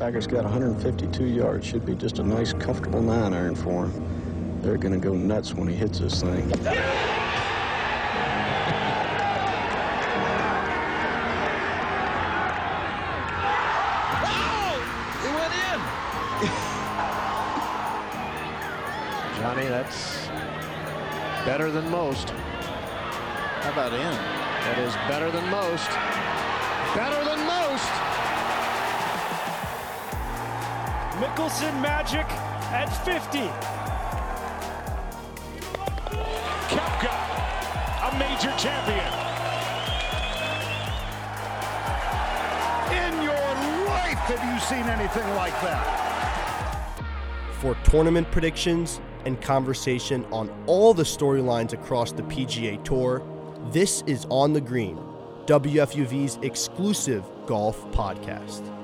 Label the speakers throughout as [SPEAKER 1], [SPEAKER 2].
[SPEAKER 1] Taggart's got 152 yards. Should be just a nice, comfortable nine iron for him. They're going to go nuts when he hits this thing.
[SPEAKER 2] It went in.
[SPEAKER 3] Johnny, that's better than most.
[SPEAKER 2] How about in?
[SPEAKER 3] That is better than most. Better than most.
[SPEAKER 4] Mickelson Magic at 50.
[SPEAKER 5] Koepka, a major champion.
[SPEAKER 2] In your life, have you seen anything like that?
[SPEAKER 6] for tournament predictions and conversation on all the storylines across the PGA Tour. This is On the Green, WFUV's exclusive golf podcast.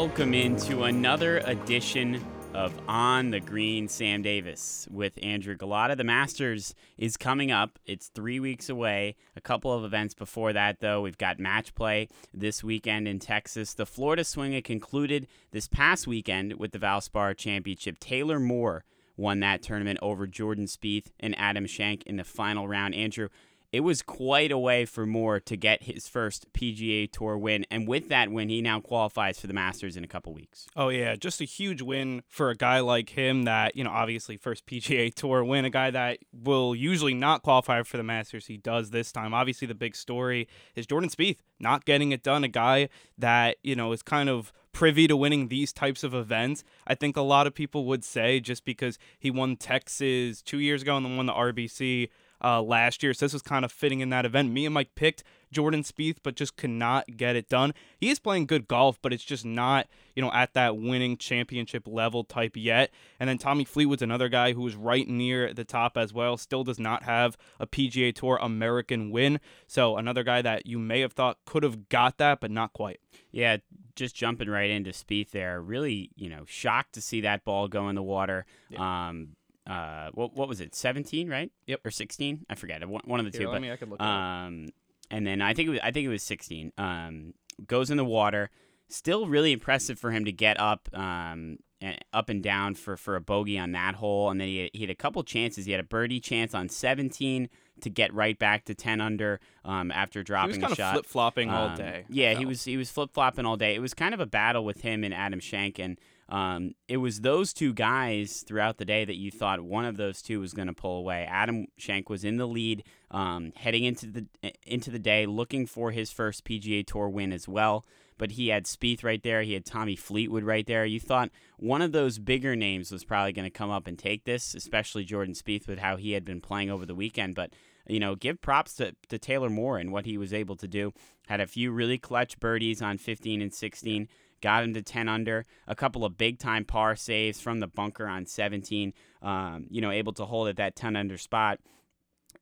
[SPEAKER 7] Welcome into another edition of On the Green Sam Davis with Andrew Gullotta. The Masters is coming up. It's three weeks away. A couple of events before that, though. We've got match play this weekend in Texas. The Florida Swing had concluded this past weekend with the Valspar Championship. Taylor Moore won that tournament over Jordan Spieth and Adam Schenk in the final round. Andrew, it was quite a way for Moore to get his first PGA Tour win, and with that win, he now qualifies for the Masters in a couple weeks.
[SPEAKER 4] Oh yeah, just a huge win for a guy like him that, you know, obviously first PGA Tour win, a guy that will usually not qualify for the Masters. He does this time. Obviously the big story is Jordan Spieth not getting it done, a guy that, you know, is kind of privy to winning these types of events. I think a lot of people would say just because he won Texas 2 years ago and then won the RBC uh, last year. So this was kind of fitting in that event. Me and Mike picked Jordan Spieth, but just could not get it done. He is playing good golf, but it's just not, you know, at that winning championship level type yet. And then Tommy Fleetwood's another guy who was right near the top as well. Still does not have a PGA Tour American win. So another guy that you may have thought could have got that, but not quite.
[SPEAKER 7] Yeah, just jumping right into Spieth there. Really, you know, shocked to see that ball go in the water. Um, uh, what what was it? Seventeen, right?
[SPEAKER 4] Yep.
[SPEAKER 7] Or sixteen? I forget. One, of the
[SPEAKER 4] Here,
[SPEAKER 7] two. but,
[SPEAKER 4] me- I could look
[SPEAKER 7] um, and then I think it was I think it was sixteen. Um, goes in the water. Still really impressive for him to get up, um, and up and down for for a bogey on that hole, and then he he had a couple chances. He had a birdie chance on seventeen to get right back to ten under um, after dropping He
[SPEAKER 4] was
[SPEAKER 7] a
[SPEAKER 4] kind of
[SPEAKER 7] shot.
[SPEAKER 4] flip flopping all
[SPEAKER 7] Um,
[SPEAKER 4] day.
[SPEAKER 7] Yeah,
[SPEAKER 4] I
[SPEAKER 7] he was he was flip flopping all day. It was kind of a battle with him and Adam Schenk, and um, it was those two guys throughout the day that you thought one of those two was going to pull away. Adam Schenk was in the lead, um, heading into the into the day, looking for his first PGA Tour win as well. But he had Spieth right there. He had Tommy Fleetwood right there. You thought one of those bigger names was probably going to come up and take this, especially Jordan Spieth with how he had been playing over the weekend. But you know, give props to, to Taylor Moore and what he was able to do. Had a few really clutch birdies on 15 and 16, got him to 10 under, a couple of big time par saves from the bunker on 17, um, you know, able to hold at that 10 under spot.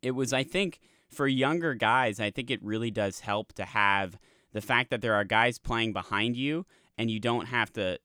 [SPEAKER 7] It was, I think, for younger guys, I think it really does help to have the fact that there are guys playing behind you and you don't have to.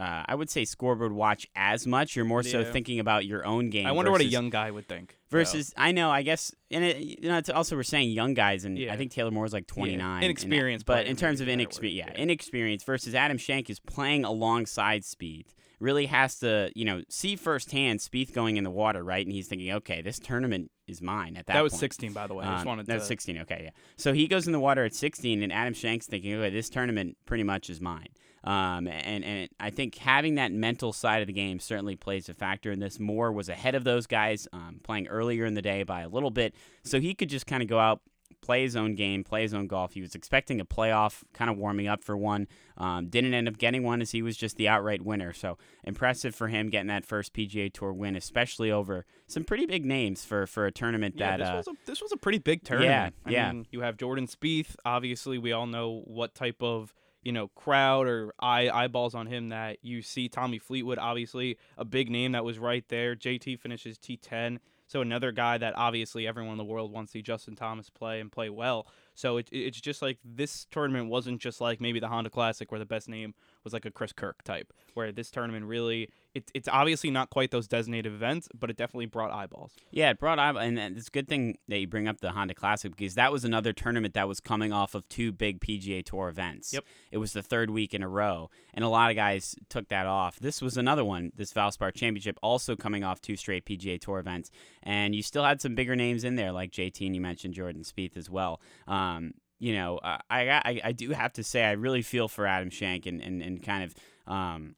[SPEAKER 7] Uh, I would say scoreboard watch as much. You're more so
[SPEAKER 4] Yeah.
[SPEAKER 7] thinking about your own game.
[SPEAKER 4] I wonder what a
[SPEAKER 7] versus-
[SPEAKER 4] young guy would think. though.
[SPEAKER 7] versus I know I guess and it, you know it's also we're saying young guys and
[SPEAKER 4] Yeah.
[SPEAKER 7] I think Taylor Moore's like 29 and-
[SPEAKER 4] Inexperienced
[SPEAKER 7] but
[SPEAKER 4] player,
[SPEAKER 7] in terms of
[SPEAKER 4] maybe is a better
[SPEAKER 7] inexperience yeah,
[SPEAKER 4] Yeah.
[SPEAKER 7] inexperience versus Adam Schenk is playing alongside Spieth really has to you know see firsthand Spieth going in the water right and he's thinking okay this tournament is mine at that
[SPEAKER 4] That was
[SPEAKER 7] point.
[SPEAKER 4] 16, by the way. I just
[SPEAKER 7] Um,
[SPEAKER 4] wanted
[SPEAKER 7] that
[SPEAKER 4] to.
[SPEAKER 7] was 16 okay yeah so he goes in the water at 16 and Adam Schenk's thinking okay this tournament pretty much is mine um, and and I think having that mental side of the game certainly plays a factor in this. Moore was ahead of those guys, um, playing earlier in the day by a little bit, so he could just kind of go out, play his own game, play his own golf. He was expecting a playoff, kind of warming up for one. Um, didn't end up getting one as he was just the outright winner. So impressive for him getting that first PGA Tour win, especially over some pretty big names for for a tournament
[SPEAKER 4] Yeah,
[SPEAKER 7] that.
[SPEAKER 4] this,
[SPEAKER 7] uh,
[SPEAKER 4] was a, this was a pretty big tournament. I
[SPEAKER 7] yeah.
[SPEAKER 4] mean, you have Jordan Spieth. Obviously, we all know what type of you know crowd or eye eyeballs on him that you see. Tommy Fleetwood, obviously a big name that was right there. JT finishes T10. So another guy that obviously everyone in the world wants to see Justin Thomas play and play well. So it, it's just like this tournament wasn't just like maybe the Honda Classic where the best name was like a Chris Kirk type, where this tournament really, it, it's obviously not quite those designated events, but it definitely brought eyeballs.
[SPEAKER 7] Yeah, it brought eyeballs. and it's a good thing that you bring up the Honda Classic because that was another tournament that was coming off of two big PGA Tour events.
[SPEAKER 4] Yep.
[SPEAKER 7] It was the third week in a row, and a lot of guys took that off. This was another one, this Valspar Championship, also coming off two straight PGA Tour events, and you still had some bigger names in there, like JT, and you mentioned Jordan Spieth as well. Um, you know, I, I I do have to say I really feel for Adam Schenk and, and, and kind of um,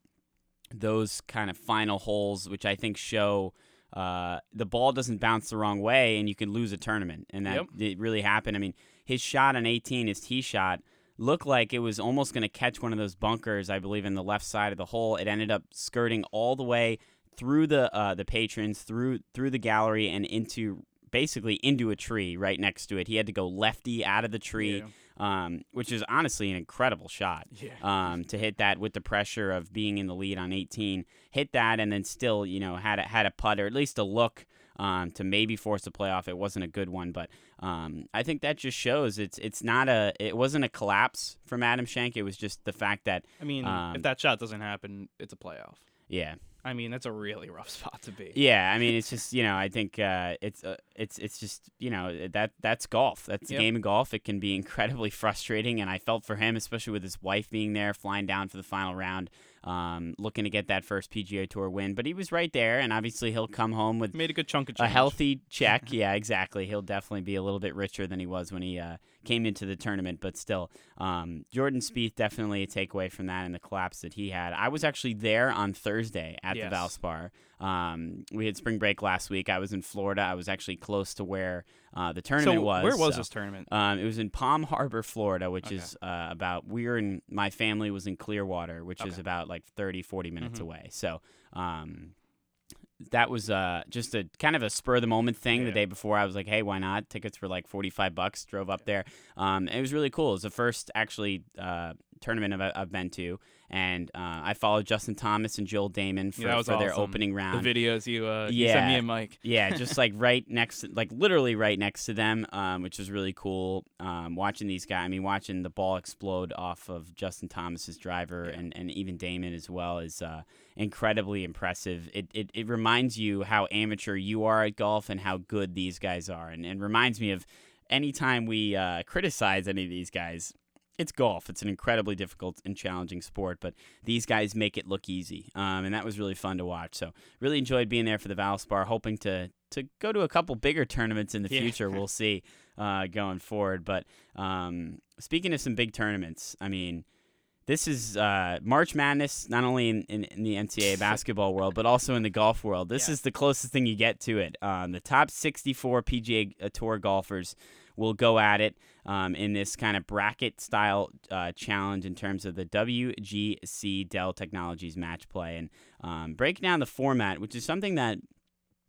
[SPEAKER 7] those kind of final holes, which I think show uh, the ball doesn't bounce the wrong way and you can lose a tournament. And that
[SPEAKER 4] Yep.
[SPEAKER 7] it really happened. I mean, his shot on 18, his tee shot, looked like it was almost going to catch one of those bunkers, I believe, in the left side of the hole. It ended up skirting all the way through the uh, the patrons, through through the gallery, and into basically into a tree right next to it. He had to go lefty out of the tree, um, which is honestly an incredible shot.
[SPEAKER 4] Yeah.
[SPEAKER 7] Um, to hit that with the pressure of being in the lead on 18, hit that, and then still, you know, had a, had a putt or at least a look um, to maybe force a playoff. It wasn't a good one, but um, I think that just shows it's it's not a it wasn't a collapse from Adam Schenk. It was just the fact that
[SPEAKER 4] I mean,
[SPEAKER 7] Um,
[SPEAKER 4] if that shot doesn't happen, it's a playoff.
[SPEAKER 7] yeah
[SPEAKER 4] I mean, that's a really rough spot to be.
[SPEAKER 7] Yeah, I mean, it's just you know, I think uh, it's uh, it's it's just you know that that's golf. That's the
[SPEAKER 4] Yep.
[SPEAKER 7] game of golf. It can be incredibly frustrating, and I felt for him, especially with his wife being there, flying down for the final round, um, looking to get that first PGA Tour win. But he was right there, and obviously he'll come home with
[SPEAKER 4] Made a good chunk of
[SPEAKER 7] a healthy check. yeah, exactly. He'll definitely be a little bit richer than he was when he uh, came into the tournament. But still, um, Jordan Spieth definitely a takeaway from that and the collapse that he had. I was actually there on Thursday at
[SPEAKER 4] Yes.
[SPEAKER 7] the Valspar. Um, we had spring break last week. I was in Florida. I was actually close to where uh, the tournament
[SPEAKER 4] so
[SPEAKER 7] was.
[SPEAKER 4] where was
[SPEAKER 7] so-
[SPEAKER 4] this tournament?
[SPEAKER 7] um, it was in Palm Harbor, Florida, which
[SPEAKER 4] Okay.
[SPEAKER 7] is uh, about, we were in, my family was in Clearwater, which is about like 30, 40 minutes
[SPEAKER 4] Mhm.
[SPEAKER 7] away. So, um, that was uh, just a kind of a spur of the moment thing. The day before, I was like, "Hey, why not?" Tickets were like forty five bucks. Drove up there. Um, it was really cool. It was the first actually uh, tournament I've, I've been to, and uh, I followed Justin Thomas and Joel Dahmen for,
[SPEAKER 4] Yeah,
[SPEAKER 7] for their
[SPEAKER 4] awesome.
[SPEAKER 7] opening round.
[SPEAKER 4] The videos you, uh, you sent me and Mike.
[SPEAKER 7] Yeah, just like right next, like literally right next to them, um, which was really cool. Um, watching these guys, I mean, watching the ball explode off of Justin Thomas's driver and, and even Dahmen as well is uh, incredibly impressive. It, it it reminds you how amateur you are at golf and how good these guys are, and, and reminds me of anytime we uh, criticize any of these guys. It's golf. It's an incredibly difficult and challenging sport, but these guys make it look easy, um, and that was really fun to watch. So really enjoyed being there for the Valspar. Hoping to to go to a couple bigger tournaments in the
[SPEAKER 4] Yeah.
[SPEAKER 7] future. We'll see uh, going forward. But um, speaking of some big tournaments, I mean, this is uh, March Madness, not only in, in, in the NCAA basketball world, but also in the golf world. This
[SPEAKER 4] Yeah.
[SPEAKER 7] is the closest thing you get to it. Um, the top 64 PGA Tour golfers will go at it um, in this kind of bracket style uh, challenge in terms of the WGC Dell Technologies match play and um, break down the format, which is something that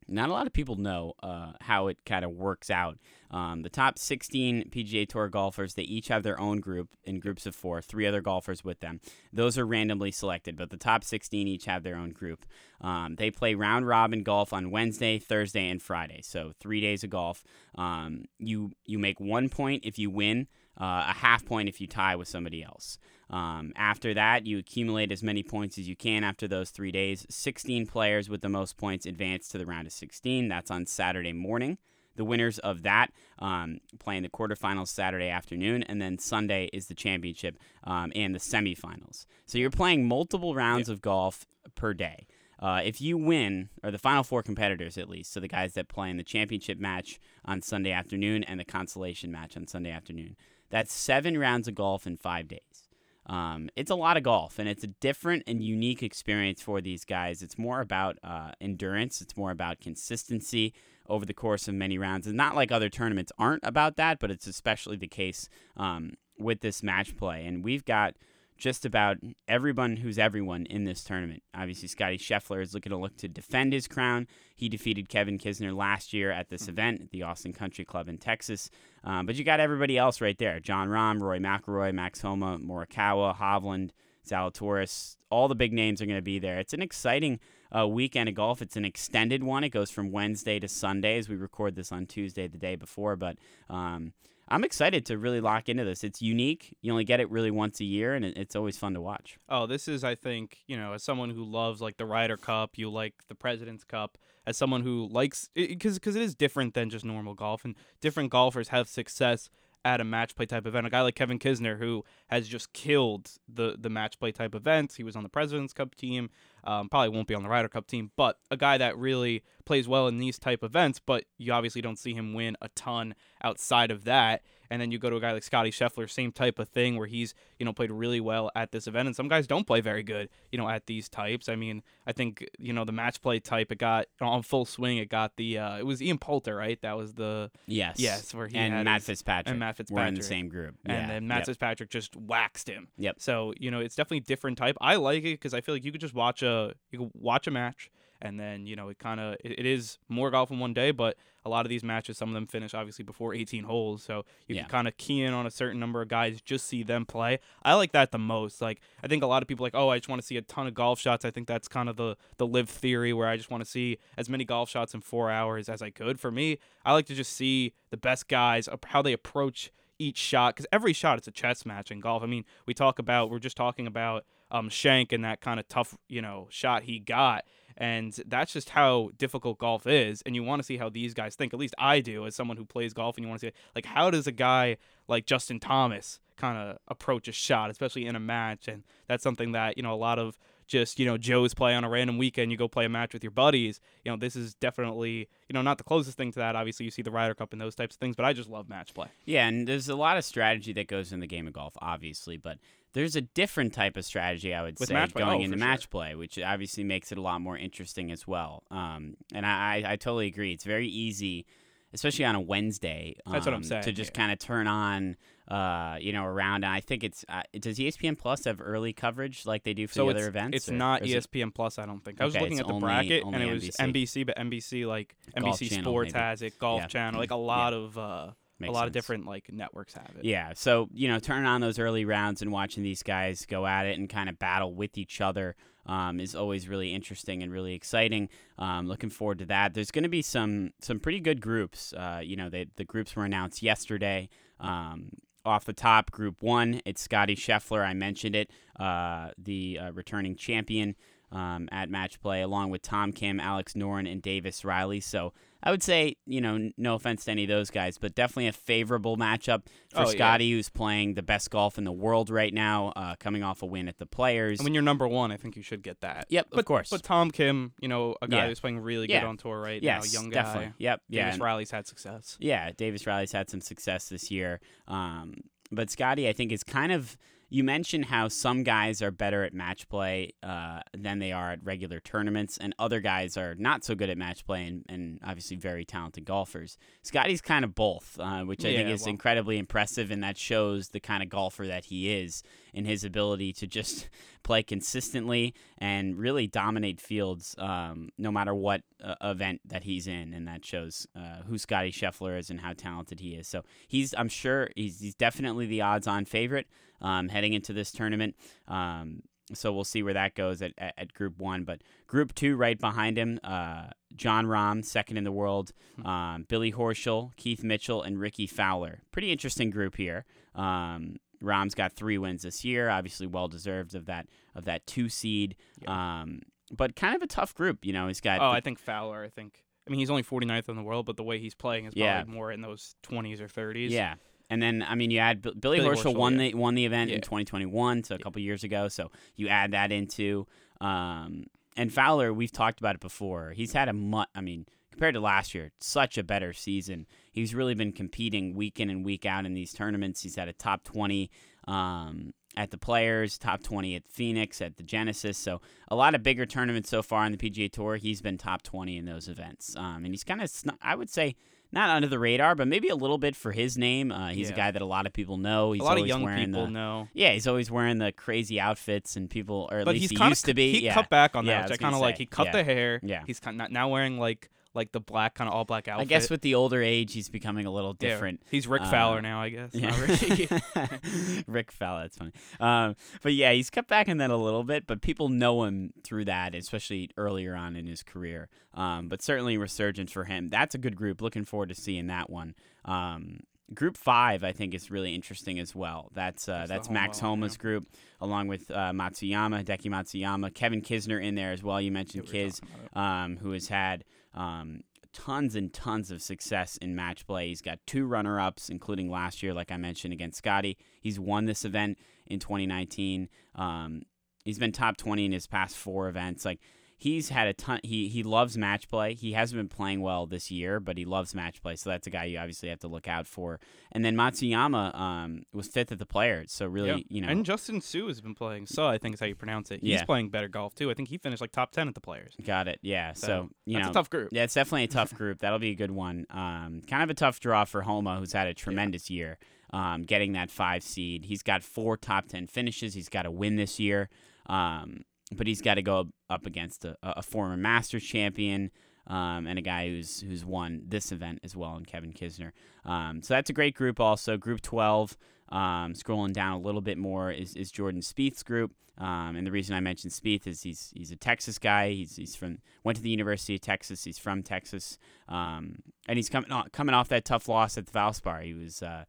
[SPEAKER 7] not a lot of people know uh, how it kind of works out. Um, the top 16 PGA Tour golfers, they each have their own group in groups of four, three other golfers with them. Those are randomly selected, but the top 16 each have their own group. Um, they play round robin golf on Wednesday, Thursday, and Friday, so three days of golf. Um, you you make one point if you win, uh, a half point if you tie with somebody else. Um, after that, you accumulate as many points as you can after those three days. 16 players with the most points advance to the round of 16. That's on Saturday morning. The winners of that um, play in the quarterfinals Saturday afternoon, and then Sunday is the championship um, and the semifinals. So you're playing multiple rounds of golf per day. Uh, if you win, or the final four competitors at least, so the guys that play in the championship match on Sunday afternoon and the consolation match on Sunday afternoon, that's seven rounds of golf in five days. Um, it's a lot of golf, and it's a different and unique experience for these guys. It's more about uh, endurance, it's more about consistency over the course of many rounds. And not like other tournaments aren't about that, but it's especially the case um, with this match play. And we've got just about everyone who's everyone in this tournament. Obviously, Scottie Scheffler is looking to look to defend his crown. He defeated Kevin Kisner last year at this event at the Austin Country Club in Texas. Um, but you got everybody else right there: Jon Rahm, Rory McIlroy, Max Homa, Morikawa, Hovland, Zalatoris. All the big names are going to be there. It's an exciting uh, weekend of golf. It's an extended one. It goes from Wednesday to Sunday as we record this on Tuesday, the day before. But um, I'm excited to really lock into this. It's unique. You only get it really once a year, and it's always fun to watch.
[SPEAKER 4] Oh, this is, I think, you know, as someone who loves like the Ryder Cup, you like the President's Cup. As someone who likes, because because it is different than just normal golf, and different golfers have success at a match play type event. A guy like Kevin Kisner, who has just killed the the match play type events. He was on the President's Cup team. Um, probably won't be on the Ryder Cup team, but a guy that really plays well in these type events. But you obviously don't see him win a ton outside of that. And then you go to a guy like Scottie Scheffler, same type of thing, where he's you know played really well at this event, and some guys don't play very good, you know, at these types. I mean, I think you know the match play type, it got on full swing. It got the uh, it was Ian Poulter, right? That was the
[SPEAKER 7] yes,
[SPEAKER 4] yes, where he
[SPEAKER 7] and Matt
[SPEAKER 4] his-
[SPEAKER 7] Fitzpatrick.
[SPEAKER 4] and Matt
[SPEAKER 7] We're in the same group,
[SPEAKER 4] and then Matt
[SPEAKER 7] yep.
[SPEAKER 4] Fitzpatrick just waxed him.
[SPEAKER 7] Yep.
[SPEAKER 4] So you know it's definitely different type. I like it because I feel like you could just watch a you could watch a match and then you know it kind of it, it is more golf in one day, but a lot of these matches, some of them finish obviously before 18 holes, so you
[SPEAKER 7] Yeah.
[SPEAKER 4] can kind of key in on a certain number of guys, just see them play. I like that the most. Like I think a lot of people are like, oh, I just want to see a ton of golf shots. I think that's kind of the the LIV theory where I just want to see as many golf shots in four hours as I could. For me, I like to just see the best guys, how they approach each shot because every shot it's a chess match in golf. I mean, we talk about we're just talking about um, Schenk and that kind of tough you know shot he got, and that's just how difficult golf is. And you want to see how these guys think. At least I do, as someone who plays golf, and you want to see like how does a guy like Justin Thomas kind of approach a shot, especially in a match, and that's something that you know a lot of just you know Joe's play on a random weekend. You go play a match with your buddies. You know this is definitely you know not the closest thing to that. Obviously, you see the Ryder Cup and those types of things, but I just love match play.
[SPEAKER 7] Yeah, and there's a lot of strategy that goes in the game of golf, obviously, but there's a different type of strategy I would
[SPEAKER 4] With
[SPEAKER 7] say
[SPEAKER 4] match play?
[SPEAKER 7] going
[SPEAKER 4] Oh,
[SPEAKER 7] into
[SPEAKER 4] for sure.
[SPEAKER 7] match play, which obviously makes it a lot more interesting as well. Um, and I, I, I totally agree. It's very easy, especially on a Wednesday.
[SPEAKER 4] That's what I'm
[SPEAKER 7] um,
[SPEAKER 4] saying,
[SPEAKER 7] To just
[SPEAKER 4] yeah.
[SPEAKER 7] kind of turn on, uh, you know, around. And I think it's uh, does ESPN Plus have early coverage like they do for
[SPEAKER 4] So
[SPEAKER 7] the
[SPEAKER 4] it's,
[SPEAKER 7] other events?
[SPEAKER 4] it's
[SPEAKER 7] or-
[SPEAKER 4] not
[SPEAKER 7] or is it-
[SPEAKER 4] ESPN Plus. I don't think. I was
[SPEAKER 7] Okay,
[SPEAKER 4] looking
[SPEAKER 7] it's
[SPEAKER 4] at the
[SPEAKER 7] only-
[SPEAKER 4] bracket
[SPEAKER 7] only
[SPEAKER 4] and it was
[SPEAKER 7] NBC.
[SPEAKER 4] NBC, but NBC like
[SPEAKER 7] Golf
[SPEAKER 4] NBC
[SPEAKER 7] Channel,
[SPEAKER 4] Sports
[SPEAKER 7] maybe.
[SPEAKER 4] has it, Golf
[SPEAKER 7] Yeah.
[SPEAKER 4] Channel, like a lot of uh, a
[SPEAKER 7] Makes
[SPEAKER 4] lot of different like networks have it.
[SPEAKER 7] Yeah, so you know, turning on those early rounds and watching these guys go at it and kind of battle with each other um, is always really interesting and really exciting. Um, looking forward to that. There's going to be some some pretty good groups. Uh, you know, they, the groups were announced yesterday. Um, off the top, Group One, it's Scottie Scheffler. I mentioned it, uh, the uh, returning champion um, at match play, along with Tom Kim, Alex Noren, and Davis Riley. So I would say, you know, no offense to any of those guys, but definitely a favorable matchup for
[SPEAKER 4] Oh, yeah.
[SPEAKER 7] Scottie, who's playing the best golf in the world right now, uh, coming off a win at the Players.
[SPEAKER 4] And when you're number one, I think you should get that.
[SPEAKER 7] Yep, of course.
[SPEAKER 4] But Tom Kim, you know, a guy
[SPEAKER 7] Yeah.
[SPEAKER 4] who's playing really
[SPEAKER 7] Yeah.
[SPEAKER 4] good on tour right
[SPEAKER 7] yes,
[SPEAKER 4] now, young
[SPEAKER 7] definitely.
[SPEAKER 4] guy.
[SPEAKER 7] Yep, yeah.
[SPEAKER 4] Davis
[SPEAKER 7] and-
[SPEAKER 4] Riley's had success.
[SPEAKER 7] Yeah, Davis Riley's had some success this year. Um, but Scottie, I think, is kind of. You mentioned how some guys are better at match play uh, than they are at regular tournaments, and other guys are not so good at match play and, and obviously very talented golfers. Scottie's kind of both, uh, which I think is
[SPEAKER 4] well-
[SPEAKER 7] incredibly impressive, and that shows the kind of golfer that he is in his ability to just play consistently and really dominate fields um, no matter what uh, event that he's in. And that shows uh, who Scottie Scheffler is and how talented he is. So he's, I'm sure, he's, he's definitely the odds on favorite um, heading into this tournament. Um, so we'll see where that goes at, at, at Group One. But Group Two, right behind him, uh, Jon Rahm, second in the world, um, Billy Horschel, Keith Mitchell, and Rickie Fowler. Pretty interesting group here. Um, Rahm's got three wins this year, obviously well deserved of that of that two seed. Um, but kind of a tough group, you know. He's got
[SPEAKER 4] Oh,
[SPEAKER 7] the-
[SPEAKER 4] I think Fowler. I think. I mean, he's only 49th in the world, but the way he's playing is probably more in those 20s or 30s.
[SPEAKER 7] Yeah. And then I mean you add Bill- Billy,
[SPEAKER 4] Billy
[SPEAKER 7] Horschel
[SPEAKER 4] Horschel,
[SPEAKER 7] won
[SPEAKER 4] yeah.
[SPEAKER 7] the won the event
[SPEAKER 4] Yeah.
[SPEAKER 7] in 2021, so a couple years ago. So you add that into um, and Fowler, we've talked about it before. He's had a mu- I mean compared to last year, such a better season. He's really been competing week in and week out in these tournaments. He's had a top 20 um, at the Players, top 20 at Phoenix, at the Genesis. So a lot of bigger tournaments so far on the PGA Tour. He's been top 20 in those events, um, and he's kind of sn- I would say not under the radar, but maybe a little bit for his name. Uh, he's a guy that a lot of people know. He's
[SPEAKER 4] a lot of
[SPEAKER 7] always
[SPEAKER 4] young
[SPEAKER 7] wearing
[SPEAKER 4] people
[SPEAKER 7] the,
[SPEAKER 4] know.
[SPEAKER 7] Yeah, he's always wearing the crazy outfits, and people, or at
[SPEAKER 4] But
[SPEAKER 7] least
[SPEAKER 4] he's
[SPEAKER 7] he used to be.
[SPEAKER 4] he
[SPEAKER 7] yeah.
[SPEAKER 4] cut back on that,
[SPEAKER 7] Yeah, I
[SPEAKER 4] which
[SPEAKER 7] was
[SPEAKER 4] I kind of like. He cut
[SPEAKER 7] yeah.
[SPEAKER 4] the hair.
[SPEAKER 7] Yeah.
[SPEAKER 4] He's kind of now wearing like like the black kind of all black outfit.
[SPEAKER 7] I guess with the older age, he's becoming a little
[SPEAKER 4] Yeah.
[SPEAKER 7] different.
[SPEAKER 4] He's Rick
[SPEAKER 7] Uh,
[SPEAKER 4] Fowler now, I guess.
[SPEAKER 7] Yeah. Rick Fowler, that's funny. Um, but yeah, he's cut back on that a little bit, but people know him through that, especially earlier on in his career. Um, but certainly resurgence for him. That's a good group. Looking forward to seeing that one. Um, group five, I think, is really interesting as well. That's uh,
[SPEAKER 4] That's
[SPEAKER 7] Max
[SPEAKER 4] Homa,
[SPEAKER 7] Homa's
[SPEAKER 4] yeah.
[SPEAKER 7] group, along with uh, Matsuyama, Deki Matsuyama, Kevin Kisner in there as well. You mentioned
[SPEAKER 4] were
[SPEAKER 7] Kiz, um, who has had um, tons and tons of success in match play. He's got two runner ups, including last year, like I mentioned, against Scottie. He's won this event in 2019. Um, he's been top 20 in his past four events. Like, he's had a ton. He he loves match play. He hasn't been playing well this year, but he loves match play. So that's a guy you obviously have to look out for. And then Matsuyama um, was fifth at the players. So really,
[SPEAKER 4] Yeah.
[SPEAKER 7] you know,
[SPEAKER 4] And Justin Suh has been playing. So I think is how you pronounce it. He's
[SPEAKER 7] Yeah.
[SPEAKER 4] playing better golf too. I think he finished like top ten at the players.
[SPEAKER 7] got it. Yeah. So,
[SPEAKER 4] So,
[SPEAKER 7] you
[SPEAKER 4] that's
[SPEAKER 7] know,
[SPEAKER 4] a tough group.
[SPEAKER 7] Yeah, it's definitely a tough group. That'll be a good one. Um, kind of a tough draw for Homa, who's had a tremendous year, um, getting that five seed. He's got four top ten finishes. He's got to win this year, um, but he's got to go up against a, a former Masters champion um, and a guy who's who's won this event as well, and Kevin Kisner. Um, so that's a great group. Also, Group Twelve. Um, scrolling down a little bit more is, is Jordan Spieth's group, um, and the reason I mentioned Spieth is he's he's a Texas guy. He's he's from went to the University of Texas. He's from Texas, um, and he's coming coming off that tough loss at the Valspar. He was uh,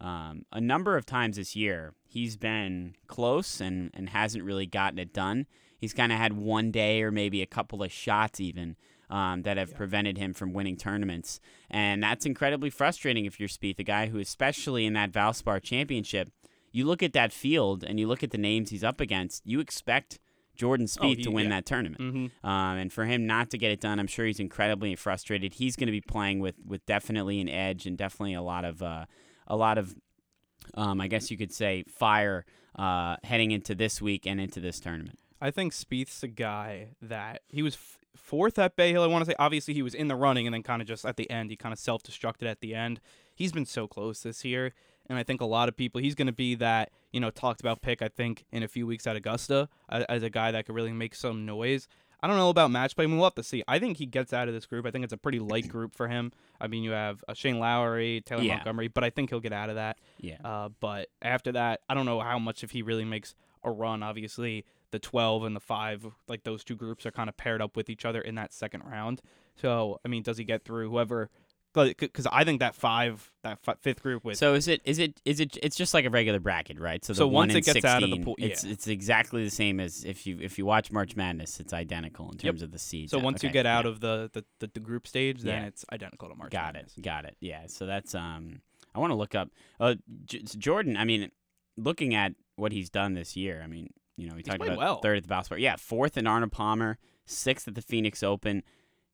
[SPEAKER 7] um, a number of times this year. He's been close and and hasn't really gotten it done. He's kind of had one day or maybe a couple of shots even um, that have prevented him from winning tournaments. And that's incredibly frustrating if you're Spieth, a guy who, especially in that Valspar championship, you look at that field and you look at the names he's up against, you expect Jordan Spieth
[SPEAKER 4] Oh, he-
[SPEAKER 7] to win
[SPEAKER 4] yeah.
[SPEAKER 7] that tournament.
[SPEAKER 4] Mm-hmm.
[SPEAKER 7] Um, and for him not to get it done, I'm sure he's incredibly frustrated. He's going to be playing with, with definitely an edge and definitely a lot of uh, a lot of um, I guess you could say fire uh, heading into this week and into this tournament.
[SPEAKER 4] I think Spieth's a guy that he was f- fourth at Bay Hill. I want to say obviously he was in the running and then kind of just at the end he kind of self destructed at the end. He's been so close this year, and I think a lot of people he's going to be that you know talked about pick. I think in a few weeks at Augusta as a guy that could really make some noise. I don't know about match play. I mean, we'll have to see. I think he gets out of this group. I think it's a pretty light group for him. I mean, you have uh, Shane Lowry, Taylor
[SPEAKER 7] Yeah.
[SPEAKER 4] Montgomery, but I think he'll get out of that.
[SPEAKER 7] Yeah.
[SPEAKER 4] Uh, but after that, I don't know how much if he really makes a run. Obviously, the 12 and the 5, like those two groups are kind of paired up with each other in that second round. So, I mean, does he get through whoever? Because I think that five, that fi- fifth group with
[SPEAKER 7] So is it is it is it it's just like a regular bracket, right? So the
[SPEAKER 4] So once it gets
[SPEAKER 7] 16,
[SPEAKER 4] out of the pool-
[SPEAKER 7] it's
[SPEAKER 4] yeah.
[SPEAKER 7] it's exactly the same as if you if you watch March Madness, it's identical in
[SPEAKER 4] Yep.
[SPEAKER 7] terms of the seeds.
[SPEAKER 4] so once you get out
[SPEAKER 7] yeah.
[SPEAKER 4] of the, the, the, the group stage, then
[SPEAKER 7] Yeah.
[SPEAKER 4] it's identical to March.
[SPEAKER 7] got
[SPEAKER 4] Madness.
[SPEAKER 7] it, got it, yeah. So that's um, I want to look up uh J- Jordan. I mean, looking at what he's done this year, I mean, you know, we talked about
[SPEAKER 4] well.
[SPEAKER 7] third at the Valspar, yeah, fourth in Arnold Palmer, sixth at the Phoenix Open.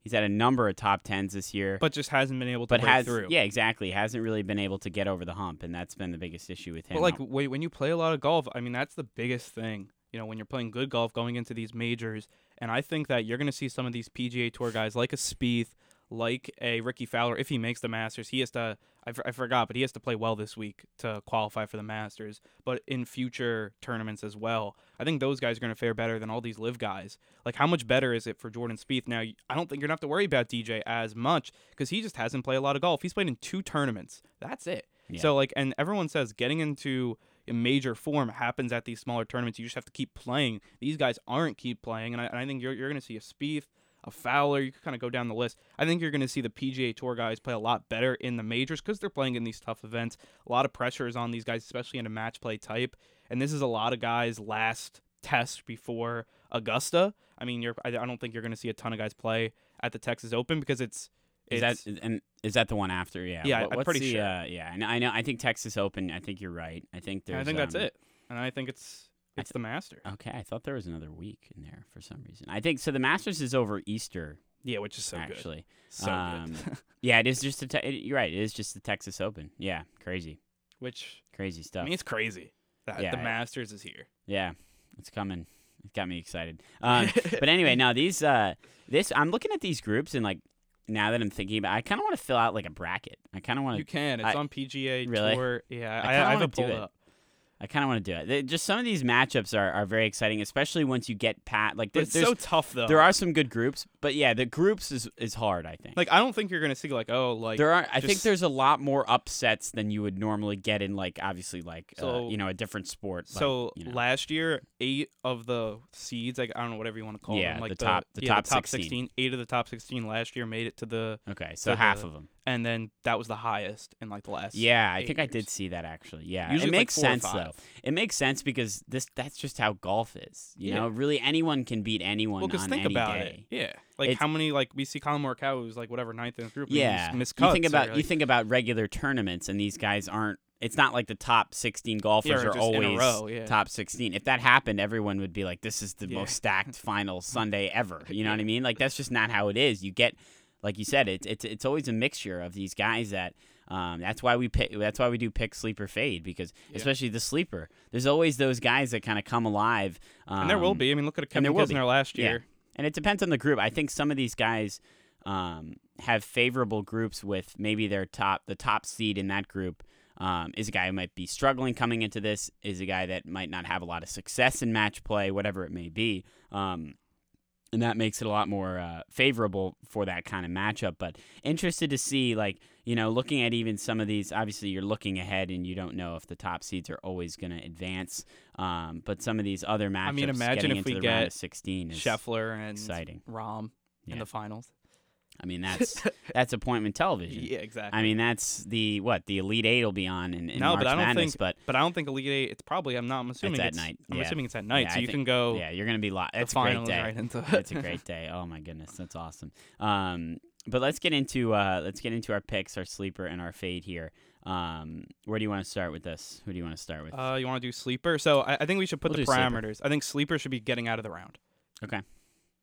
[SPEAKER 7] He's had a number of top tens this year.
[SPEAKER 4] But just hasn't been able to
[SPEAKER 7] but
[SPEAKER 4] break
[SPEAKER 7] has
[SPEAKER 4] through.
[SPEAKER 7] yeah exactly hasn't really been able to get over the hump and that's been the biggest issue with him
[SPEAKER 4] But like wait, when you play a lot of golf, I mean that's the biggest thing. You know, when you're playing good golf going into these majors, and I think that you're going to see some of these PGA Tour guys like a Spieth, like a Rickie Fowler, if he makes the Masters, he has to. I, f- I forgot, but he has to play well this week to qualify for the Masters. But in future tournaments as well, I think those guys are going to fare better than all these LIV guys. Like, how much better is it for Jordan Spieth? Now, I don't think you're going to have to worry about DJ as much because he just hasn't played a lot of golf. He's played in two tournaments. That's it.
[SPEAKER 7] Yeah.
[SPEAKER 4] So like, and everyone says getting into a major form happens at these smaller tournaments. You just have to keep playing. These guys aren't keep playing, and I, and I think you're you're going to see a Spieth, a Fowler. You can kind of go down the list. I think you're going to see the PGA Tour guys play a lot better in the majors because they're playing in these tough events. A lot of pressure is on these guys, especially in a match play type. And this is a lot of guys' last test before Augusta. I mean, you're I, I don't think you're going to see a ton of guys play at the Texas Open because it's
[SPEAKER 7] is
[SPEAKER 4] it's,
[SPEAKER 7] that and is that the one after yeah
[SPEAKER 4] Yeah,
[SPEAKER 7] What-
[SPEAKER 4] I'm pretty
[SPEAKER 7] the,
[SPEAKER 4] sure.
[SPEAKER 7] uh, yeah and I know I think Texas Open I think you're right I think there's
[SPEAKER 4] I think that's
[SPEAKER 7] um,
[SPEAKER 4] it, and I think it's it's the Masters.
[SPEAKER 7] okay I thought there was another week in there for some reason I think so the Masters is over Easter
[SPEAKER 4] Yeah, which is so good.
[SPEAKER 7] actually
[SPEAKER 4] So
[SPEAKER 7] Um,
[SPEAKER 4] good.
[SPEAKER 7] yeah it is just a te- it, you're right it is just the Texas Open yeah crazy
[SPEAKER 4] which
[SPEAKER 7] crazy stuff.
[SPEAKER 4] I mean, it's crazy that
[SPEAKER 7] Yeah,
[SPEAKER 4] the Masters is here.
[SPEAKER 7] Yeah, it's coming. It got me excited. Um, but anyway, now these uh, this I'm looking at these groups and like now that I'm thinking about, I kind of want to fill out like a bracket. I kind of want to.
[SPEAKER 4] You can. It's
[SPEAKER 7] I-
[SPEAKER 4] on PGA
[SPEAKER 7] Really?
[SPEAKER 4] Tour. Yeah,
[SPEAKER 7] I
[SPEAKER 4] I, I, have it pulled
[SPEAKER 7] it.
[SPEAKER 4] up.
[SPEAKER 7] I kind of want to do it. They- Just some of these matchups are, are very exciting, especially once you get pat. Like there-
[SPEAKER 4] It's so tough though.
[SPEAKER 7] there are some good groups, but yeah, the groups is is hard. I think.
[SPEAKER 4] like I don't think you're gonna see like oh like
[SPEAKER 7] there are. I think there's a lot more upsets than you would normally get in like obviously like uh, you know a different sport. like,
[SPEAKER 4] So
[SPEAKER 7] you know.
[SPEAKER 4] last year, eight of the seeds, like I don't know whatever you want to call
[SPEAKER 7] Yeah,
[SPEAKER 4] them, like
[SPEAKER 7] the top- the
[SPEAKER 4] yeah,
[SPEAKER 7] top
[SPEAKER 4] the top
[SPEAKER 7] 16.
[SPEAKER 4] eight of the top sixteen last year made it to the,
[SPEAKER 7] okay, so half
[SPEAKER 4] the-
[SPEAKER 7] of them.
[SPEAKER 4] And then that was the highest in like the last.
[SPEAKER 7] Yeah, I think I did see that actually. Yeah,
[SPEAKER 4] Usually
[SPEAKER 7] it
[SPEAKER 4] like,
[SPEAKER 7] makes sense though. It makes sense because this that's just how golf is. You
[SPEAKER 4] Yeah.
[SPEAKER 7] know, really anyone can beat anyone
[SPEAKER 4] Well, because think about
[SPEAKER 7] day.
[SPEAKER 4] it. Yeah, like
[SPEAKER 7] It's-
[SPEAKER 4] how many like we see Collin Morikawa who's like whatever ninth in the group.
[SPEAKER 7] Yeah, you think about you think about regular tournaments, and these guys aren't. It's not like the top 16 golfers
[SPEAKER 4] Yeah,
[SPEAKER 7] are
[SPEAKER 4] just in a
[SPEAKER 7] always
[SPEAKER 4] row, yeah.
[SPEAKER 7] top 16. If that happened, everyone would be like, "This is the most stacked final Sunday ever." You know what I mean? Like that's just not how it is. You get, like you said, it's it's it's always a mixture of these guys that. Um, that's why we pick. That's why we do pick sleeper fade because especially the sleeper. There's always those guys that kind of come alive. Um,
[SPEAKER 4] and there will be. I mean, look at Kevin
[SPEAKER 7] there will be.
[SPEAKER 4] Kisner last
[SPEAKER 7] Yeah.
[SPEAKER 4] year.
[SPEAKER 7] And it depends on the group. I think some of these guys um, have favorable groups with maybe their top, the top seed in that group um, is a guy who might be struggling coming into this, is a guy that might not have a lot of success in match play, whatever it may be. Um, and that makes it a lot more uh, favorable for that kind of matchup. But interested to see, like, you know, looking at even some of these, obviously you're looking ahead and you don't know if the top seeds are always going to advance. Um, but some of these other matchups,
[SPEAKER 4] mean, imagine
[SPEAKER 7] getting
[SPEAKER 4] if
[SPEAKER 7] into
[SPEAKER 4] we get
[SPEAKER 7] 16 is
[SPEAKER 4] Scheffler and
[SPEAKER 7] exciting.
[SPEAKER 4] Rahm
[SPEAKER 7] Yeah.
[SPEAKER 4] in the finals.
[SPEAKER 7] I mean, that's that's appointment television.
[SPEAKER 4] Yeah, exactly.
[SPEAKER 7] I mean, that's the what the Elite Eight will be on in, in
[SPEAKER 4] no,
[SPEAKER 7] March
[SPEAKER 4] but I don't
[SPEAKER 7] Madness,
[SPEAKER 4] think.
[SPEAKER 7] but
[SPEAKER 4] but I don't think Elite Eight. It's probably. I'm not. I'm assuming
[SPEAKER 7] at
[SPEAKER 4] it's at
[SPEAKER 7] night.
[SPEAKER 4] I'm
[SPEAKER 7] Yeah.
[SPEAKER 4] assuming it's at night,
[SPEAKER 7] Yeah,
[SPEAKER 4] so
[SPEAKER 7] I
[SPEAKER 4] you
[SPEAKER 7] think-
[SPEAKER 4] can go.
[SPEAKER 7] yeah, you're gonna be live. It's a great day.
[SPEAKER 4] right into it.
[SPEAKER 7] It's a great day. Oh my goodness, that's awesome. Um, but let's get into uh, let's get into our picks, our sleeper, and our fade here. Um, where do you want to start with this? Who do you want to start with?
[SPEAKER 4] Uh, you want to do sleeper? So I, I think we should put
[SPEAKER 7] We'll
[SPEAKER 4] the
[SPEAKER 7] do sleeper.
[SPEAKER 4] parameters. I think sleeper should be getting out of the round.
[SPEAKER 7] okay,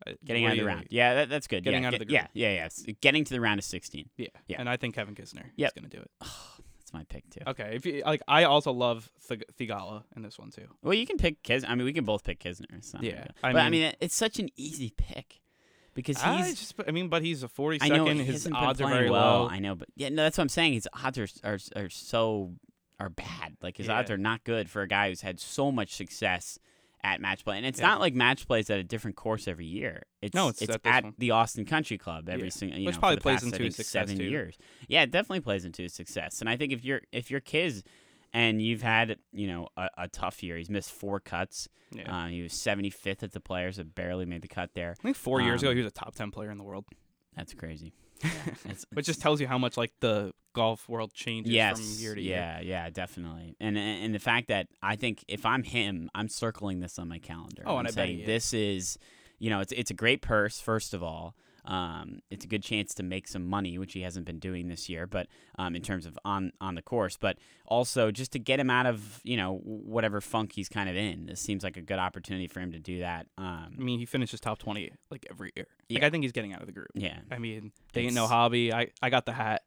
[SPEAKER 4] Uh,
[SPEAKER 7] getting
[SPEAKER 4] what
[SPEAKER 7] out of the round. Yeah, that, that's good.
[SPEAKER 4] Getting
[SPEAKER 7] yeah,
[SPEAKER 4] out of the group.
[SPEAKER 7] yeah, yeah. S- Getting to the round of 16.
[SPEAKER 4] Yeah.
[SPEAKER 7] Yeah.
[SPEAKER 4] And I think Kevin Kisner
[SPEAKER 7] Yep.
[SPEAKER 4] is going to do it.
[SPEAKER 7] That's my pick too.
[SPEAKER 4] Okay. If you, like, I also love Thig- Theegala in this one too.
[SPEAKER 7] Well, you can pick Kis. I mean, we can both pick Kisner. Not
[SPEAKER 4] Yeah. I
[SPEAKER 7] but I
[SPEAKER 4] mean-
[SPEAKER 7] mean, it's such an easy pick because he's.
[SPEAKER 4] I just, I mean, but he's a 42nd.
[SPEAKER 7] I know
[SPEAKER 4] His odds are very
[SPEAKER 7] well.
[SPEAKER 4] low.
[SPEAKER 7] I know, but yeah, no, that's what I'm saying. His odds are are, are so are bad. Like his odds are not good for a guy who's had so much success at match play. And it's
[SPEAKER 4] Yeah.
[SPEAKER 7] not like match plays at a different course every year. It's
[SPEAKER 4] No, it's
[SPEAKER 7] it's
[SPEAKER 4] at
[SPEAKER 7] at the Austin Country Club every
[SPEAKER 4] Yeah.
[SPEAKER 7] single you
[SPEAKER 4] Which
[SPEAKER 7] know,
[SPEAKER 4] probably plays
[SPEAKER 7] past,
[SPEAKER 4] into success,
[SPEAKER 7] seven
[SPEAKER 4] too.
[SPEAKER 7] years. Yeah, it definitely plays into his success. And I think if you're if you're Kiz and you've had you know a, a tough year, he's missed four cuts.
[SPEAKER 4] Yeah.
[SPEAKER 7] Uh, he was 75th at the Players, that barely made the cut there.
[SPEAKER 4] I think four years ago
[SPEAKER 7] um,
[SPEAKER 4] he was a top 10 player in the world,
[SPEAKER 7] That's crazy. It's-
[SPEAKER 4] which just tells you how much like the golf world changes
[SPEAKER 7] yes,
[SPEAKER 4] from year to year.
[SPEAKER 7] yeah, yeah, definitely. And and the fact that I think if I'm him, I'm circling this on my calendar.
[SPEAKER 4] Oh,
[SPEAKER 7] I'm
[SPEAKER 4] and I bet
[SPEAKER 7] saying
[SPEAKER 4] he is.
[SPEAKER 7] this is, you know, it's it's a great purse. First of all, um, it's a good chance to make some money, which he hasn't been doing this year. But um, in terms of on on the course, but also just to get him out of you know whatever funk he's kind of in. This seems like a good opportunity for him to do that. Um,
[SPEAKER 4] I mean, he finishes top 20 like every year. Like
[SPEAKER 7] Yeah.
[SPEAKER 4] I think he's getting out of the group.
[SPEAKER 7] yeah,
[SPEAKER 4] I mean, they ain't no hobby. I, I got the hat,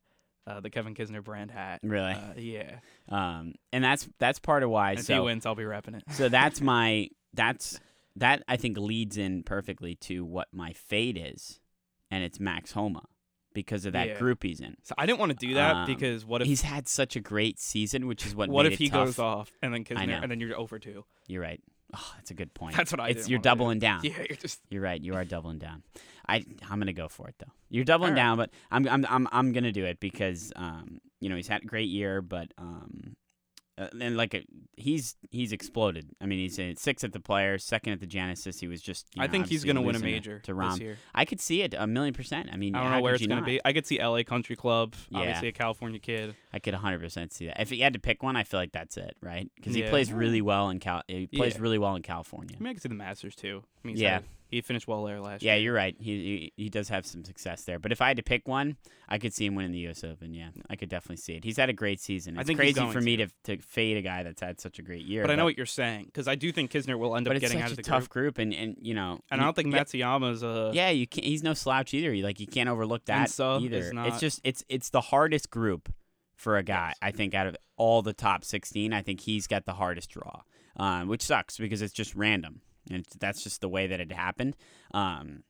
[SPEAKER 4] uh, the Kevin Kisner brand hat.
[SPEAKER 7] really.
[SPEAKER 4] Uh, yeah.
[SPEAKER 7] Um, and that's that's part of why.
[SPEAKER 4] If
[SPEAKER 7] so
[SPEAKER 4] he wins, I'll be repping it.
[SPEAKER 7] so that's my that's that I think leads in perfectly to what my fade is, and it's Max Homa because of that
[SPEAKER 4] Yeah.
[SPEAKER 7] group he's in.
[SPEAKER 4] So I didn't want to do that
[SPEAKER 7] Um,
[SPEAKER 4] because what if
[SPEAKER 7] He's had such a great season, which is what
[SPEAKER 4] what if he
[SPEAKER 7] tough.
[SPEAKER 4] goes off and then Kisner and then you're over two?
[SPEAKER 7] You're right. Oh, that's a good point.
[SPEAKER 4] That's what I
[SPEAKER 7] It's you're
[SPEAKER 4] wanna do.
[SPEAKER 7] doubling down.
[SPEAKER 4] Yeah, you're just
[SPEAKER 7] You're right. You are doubling down. I I'm gonna go for it though. You're doubling
[SPEAKER 4] right.
[SPEAKER 7] down, but I'm I'm I'm I'm gonna do it because um you know he's had a great year, but um uh, and like a, he's he's exploded. I mean he's in sixth at the Players, second at the Genesis. He was just. you
[SPEAKER 4] I
[SPEAKER 7] know,
[SPEAKER 4] think he's gonna win a major
[SPEAKER 7] to Rahm.
[SPEAKER 4] this year.
[SPEAKER 7] I could see it a million percent. I mean,
[SPEAKER 4] I don't know where it's gonna be. I could see L.A. Country Club,
[SPEAKER 7] Yeah.
[SPEAKER 4] obviously a California kid.
[SPEAKER 7] I could 100% see that. If he had to pick one, I feel like that's it, right? Because he plays really well in Cal. He plays
[SPEAKER 4] Yeah.
[SPEAKER 7] really well in California.
[SPEAKER 4] I mean, I could see the Masters too. I mean,
[SPEAKER 7] Yeah.
[SPEAKER 4] had- he finished well there last
[SPEAKER 7] Yeah,
[SPEAKER 4] year.
[SPEAKER 7] Yeah, you're right. He, he he does have some success there. But if I had to pick one, I could see him winning the U.S. Open. Yeah, I could definitely see it. He's had a great season.
[SPEAKER 4] I
[SPEAKER 7] It's
[SPEAKER 4] think he's
[SPEAKER 7] crazy for me
[SPEAKER 4] to.
[SPEAKER 7] to to fade a guy that's had such a great year.
[SPEAKER 4] But I know what you're saying because I do think Kisner will end
[SPEAKER 7] But
[SPEAKER 4] up getting out of the
[SPEAKER 7] tough
[SPEAKER 4] group.
[SPEAKER 7] group, and and you know,
[SPEAKER 4] And
[SPEAKER 7] you-
[SPEAKER 4] I don't think Matsuyama's a
[SPEAKER 7] Yeah, you can't. He's no slouch either. You like you can't overlook that
[SPEAKER 4] is
[SPEAKER 7] either. It's just it's it's the hardest group for a guy.
[SPEAKER 4] Yes.
[SPEAKER 7] I think out of all the top sixteen, I think he's got the hardest draw, um, which sucks because it's just random, and that's just the way that it happened. Um,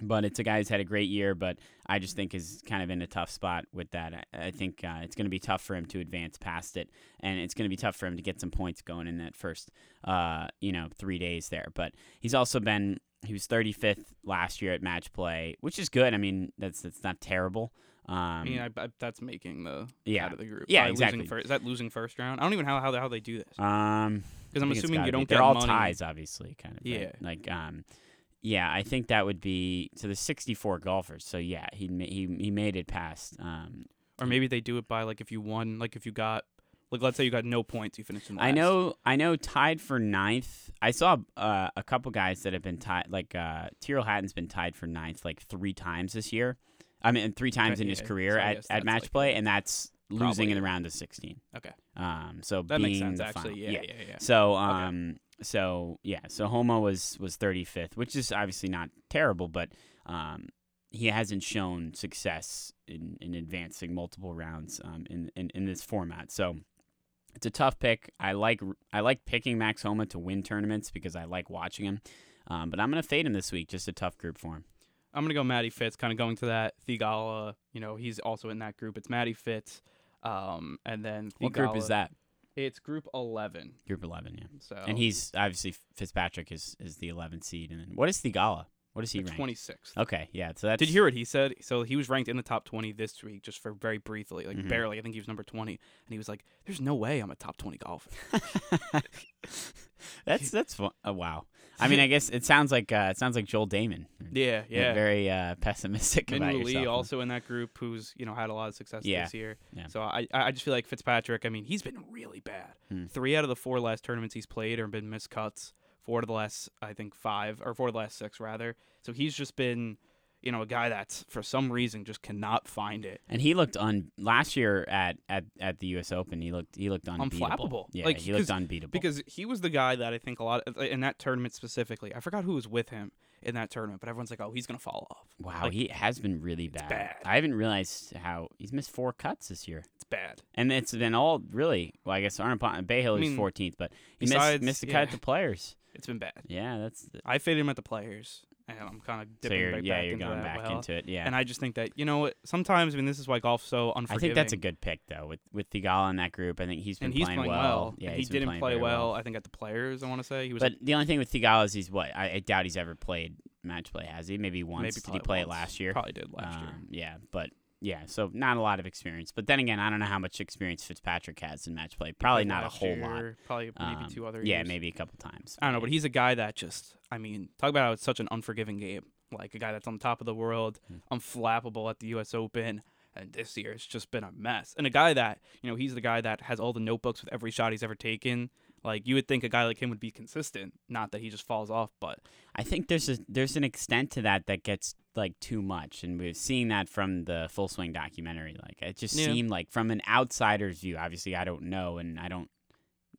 [SPEAKER 7] but it's a guy who's had a great year, but I just think is kind of in a tough spot with that. I, I think uh, it's going to be tough for him to advance past it, and it's going to be tough for him to get some points going in that first, uh, you know, three days there. But he's also been he was 35th last year at match play, which is good. I mean, that's that's not terrible. Um,
[SPEAKER 4] I mean, I, I, that's making the
[SPEAKER 7] Yeah.
[SPEAKER 4] out of the group.
[SPEAKER 7] Yeah, exactly.
[SPEAKER 4] Losing first, is that losing first round? I don't even know how how, how they do this
[SPEAKER 7] um,
[SPEAKER 4] because I'm assuming you
[SPEAKER 7] be-
[SPEAKER 4] don't
[SPEAKER 7] They're
[SPEAKER 4] get
[SPEAKER 7] all
[SPEAKER 4] money.
[SPEAKER 7] ties, obviously, kind of. right?
[SPEAKER 4] Yeah.
[SPEAKER 7] Like, um, yeah, I think that would be so. There's 64 golfers, so yeah, he he he made it past. Um,
[SPEAKER 4] Or maybe they do it by like if you won, like if you got, like let's say you got no points, you finished in last.
[SPEAKER 7] I know, I know, tied for ninth. I saw uh, a couple guys that have been tied. Like uh, Tyrrell Hatton's been tied for ninth like three times this year. I mean, three times in his career
[SPEAKER 4] so
[SPEAKER 7] at, at match
[SPEAKER 4] like
[SPEAKER 7] play, and that's losing
[SPEAKER 4] probably-
[SPEAKER 7] in the round of 16.
[SPEAKER 4] Okay,
[SPEAKER 7] Um, so
[SPEAKER 4] that
[SPEAKER 7] being
[SPEAKER 4] makes sense
[SPEAKER 7] the
[SPEAKER 4] actually.
[SPEAKER 7] final-
[SPEAKER 4] Yeah, yeah, yeah.
[SPEAKER 7] So um so yeah, so Homa was was 35th, which is obviously not terrible, but um he hasn't shown success in, in advancing multiple rounds um, in, in in this format. So it's a tough pick. I like I like picking Max Homa to win tournaments because I like watching him. Um, but I'm gonna fade him this week. Just a tough group for him.
[SPEAKER 4] I'm gonna go Matty Fitz, kind of going to that. Theegala, you know, he's also in that group. It's Matty Fitz, um, and then
[SPEAKER 7] What group is that?
[SPEAKER 4] It's Group 11.
[SPEAKER 7] Group 11, yeah.
[SPEAKER 4] So
[SPEAKER 7] And he's obviously Fitzpatrick is is the 11th seed, and then what is Theegala? What is he ranked?
[SPEAKER 4] 26th.
[SPEAKER 7] Okay, yeah. So that's
[SPEAKER 4] Did you hear what he said? So he was ranked in the top 20 this week, just for very briefly, like
[SPEAKER 7] Mhm.
[SPEAKER 4] barely. I think he was number 20, and he was like, "There's no way I'm a top 20 golfer."
[SPEAKER 7] that's that's fun. Oh, wow. I mean, I guess it sounds like uh, it sounds like Joel Dahmen.
[SPEAKER 4] yeah,
[SPEAKER 7] You're
[SPEAKER 4] yeah.
[SPEAKER 7] Very uh, pessimistic about
[SPEAKER 4] Minwoo Lee
[SPEAKER 7] yourself.
[SPEAKER 4] also in that group, who's you know had a lot of success
[SPEAKER 7] Yeah,
[SPEAKER 4] this year.
[SPEAKER 7] yeah.
[SPEAKER 4] So I I just feel like Fitzpatrick. I mean, he's been really bad.
[SPEAKER 7] Hmm.
[SPEAKER 4] Three out of the four last tournaments he's played have been missed cuts. Four of the last, I think, five or four of the last six rather. So he's just been, you know, a guy that's for some reason just cannot find it.
[SPEAKER 7] and he looked un last year at, at, at the U.S. Open. He looked he looked unbeatable.
[SPEAKER 4] Unflappable.
[SPEAKER 7] Yeah,
[SPEAKER 4] Like,
[SPEAKER 7] he looked unbeatable.
[SPEAKER 4] Because he was the guy that I think a lot in that tournament specifically. I forgot who was with him in that tournament, but everyone's like, "Oh, he's gonna fall off."
[SPEAKER 7] wow,
[SPEAKER 4] like,
[SPEAKER 7] he has been really bad.
[SPEAKER 4] bad.
[SPEAKER 7] I haven't realized how he's missed four cuts this year,
[SPEAKER 4] It's bad.
[SPEAKER 7] and it's been all really. Well, I guess Arnold Bay Hill
[SPEAKER 4] I
[SPEAKER 7] is
[SPEAKER 4] mean,
[SPEAKER 7] 14th, but he missed
[SPEAKER 4] besides-
[SPEAKER 7] missed the
[SPEAKER 4] yeah.
[SPEAKER 7] cut at the players.
[SPEAKER 4] It's been bad.
[SPEAKER 7] Yeah, that's
[SPEAKER 4] I faded him at the players, and I'm kind of
[SPEAKER 7] so
[SPEAKER 4] dipping
[SPEAKER 7] you're
[SPEAKER 4] right
[SPEAKER 7] yeah
[SPEAKER 4] back
[SPEAKER 7] you're
[SPEAKER 4] into
[SPEAKER 7] going back
[SPEAKER 4] well.
[SPEAKER 7] into it. Yeah,
[SPEAKER 4] And I just think that you know what? Sometimes I mean, this is why golf's so unforgiving.
[SPEAKER 7] I think that's a good pick though with with Theegala in that group. I think he's been
[SPEAKER 4] and he's
[SPEAKER 7] playing,
[SPEAKER 4] playing
[SPEAKER 7] well.
[SPEAKER 4] well.
[SPEAKER 7] Yeah,
[SPEAKER 4] he didn't play
[SPEAKER 7] very
[SPEAKER 4] well. I think at the players, I want to say he was.
[SPEAKER 7] But the only thing with Theegala is he's what I, I doubt he's ever played match play. Has he? Maybe once.
[SPEAKER 4] maybe
[SPEAKER 7] Did he play it last year?
[SPEAKER 4] Probably did last year.
[SPEAKER 7] Um, Yeah, but yeah, so not a lot of experience. But then again, I don't know how much experience Fitzpatrick has in match play. Probably not a whole lot.
[SPEAKER 4] year, Probably maybe
[SPEAKER 7] Um,
[SPEAKER 4] two other.
[SPEAKER 7] Yeah,
[SPEAKER 4] years.
[SPEAKER 7] maybe a couple times.
[SPEAKER 4] I don't know, but he's a guy that just, I mean, talk about how it's such an unforgiving game. Like a guy that's on top of the world,
[SPEAKER 7] Hmm.
[SPEAKER 4] unflappable at the U.S. Open, and this year it's just been a mess. And a guy that, you know, he's the guy that has all the notebooks with every shot he's ever taken. Like you would think a guy like him would be consistent, not that he just falls off. But
[SPEAKER 7] I think there's a there's an extent to that that gets like too much, and we're seeing that from the Full Swing documentary. Like it just
[SPEAKER 4] Yeah.
[SPEAKER 7] seemed like from an outsider's view. Obviously, I don't know, and I don't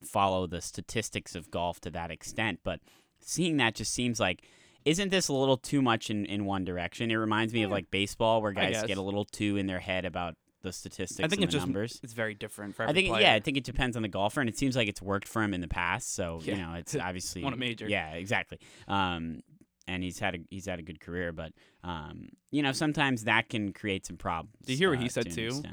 [SPEAKER 7] follow the statistics of golf to that extent, but seeing that just seems like. Isn't this a little too much in, in one direction? It reminds me of like baseball, where guys get a little too in their head about the statistics
[SPEAKER 4] I think it's just
[SPEAKER 7] numbers.
[SPEAKER 4] it's very different for
[SPEAKER 7] I think
[SPEAKER 4] player.
[SPEAKER 7] yeah, I think it depends on the golfer, and it seems like it's worked for him in the past. So you know, it's obviously
[SPEAKER 4] Won a major.
[SPEAKER 7] Yeah, exactly. Um, and he's had a he's had a good career, but um, you know, sometimes that can create some problems.
[SPEAKER 4] Did you hear what
[SPEAKER 7] uh,
[SPEAKER 4] he said
[SPEAKER 7] to
[SPEAKER 4] too?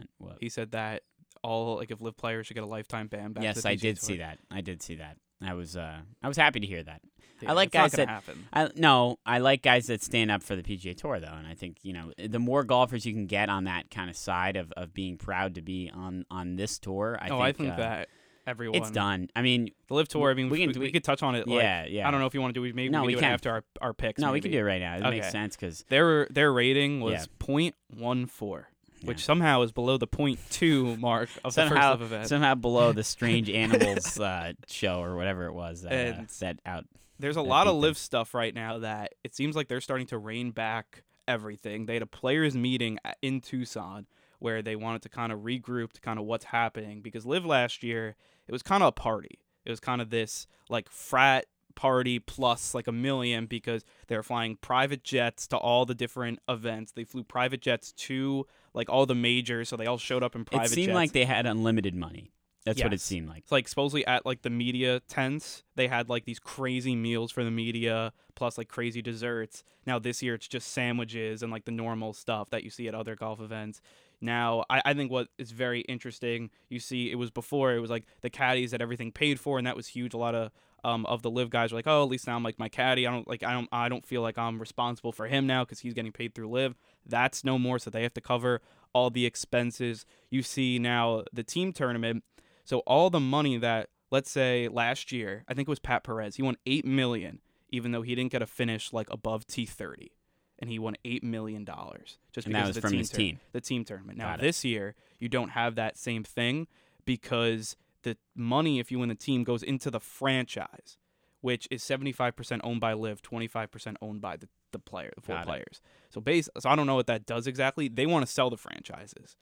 [SPEAKER 4] He said that all like if LIV players should get a lifetime ban. Back to
[SPEAKER 7] Yes, I did
[SPEAKER 4] Tour.
[SPEAKER 7] see that. I did see that. I was uh, I was happy to hear that.
[SPEAKER 4] Yeah,
[SPEAKER 7] I like guys that
[SPEAKER 4] happen.
[SPEAKER 7] I, no, I like guys that stand up for the PGA Tour though, and I think you know the more golfers you can get on that kind of side of, of being proud to be on on this tour. I
[SPEAKER 4] oh,
[SPEAKER 7] think,
[SPEAKER 4] I think
[SPEAKER 7] uh,
[SPEAKER 4] that everyone
[SPEAKER 7] it's done. I mean,
[SPEAKER 4] the LIV tour. I mean,
[SPEAKER 7] we,
[SPEAKER 4] we
[SPEAKER 7] can
[SPEAKER 4] we,
[SPEAKER 7] we,
[SPEAKER 4] could touch on it. Like,
[SPEAKER 7] yeah, yeah.
[SPEAKER 4] I don't know if you want to do. Maybe
[SPEAKER 7] no,
[SPEAKER 4] we,
[SPEAKER 7] we
[SPEAKER 4] can do it after our our picks.
[SPEAKER 7] No, maybe. we can do it right now. It
[SPEAKER 4] okay.
[SPEAKER 7] makes sense because
[SPEAKER 4] their their rating was
[SPEAKER 7] yeah.
[SPEAKER 4] 0.14 yeah. which somehow is below the point two mark of somehow, the first LIV event.
[SPEAKER 7] Somehow below the Strange Animals uh, show or whatever it was uh, that, uh, out.
[SPEAKER 4] There's a lot of LIV stuff right now that it seems like they're starting to rein back everything. They had a players meeting uh, in Tucson where they wanted to kind of regroup to kind of what's happening because LIV last year it was kind of a party. It was kind of this like frat party plus like a million because they were flying private jets to all the different events. They flew private jets to like all the majors, so they all showed up in private
[SPEAKER 7] It seemed
[SPEAKER 4] jets.
[SPEAKER 7] like they had unlimited money. That's what it seemed like.
[SPEAKER 4] It's like supposedly at like the media tents, they had like these crazy meals for the media, plus like crazy desserts. Now this year it's just sandwiches and like the normal stuff that you see at other golf events. Now I, I think what is very interesting, you see it was before it was like the caddies that everything paid for and that was huge. A lot of um, of the LIV guys were like, oh, at least now I'm like my caddy. I don't like I don't I don't feel like I'm responsible for him now because he's getting paid through LIV. That's no more, so they have to cover all the expenses. You see now the team tournament. So all the money that let's say last year, I think it was Pat Perez, he won eight million, even though he didn't get a finish like above T thirty, and he won eight million dollars just
[SPEAKER 7] And
[SPEAKER 4] because of the
[SPEAKER 7] from
[SPEAKER 4] team
[SPEAKER 7] his
[SPEAKER 4] tour-
[SPEAKER 7] team.
[SPEAKER 4] the team tournament. Now this year you don't have that same thing because the money if you win the team goes into the franchise, which is seventy five percent owned by LIV, twenty five percent owned by the the player, the four
[SPEAKER 7] Got it.
[SPEAKER 4] players. So base, so I don't know what that does exactly. They want to sell the franchises.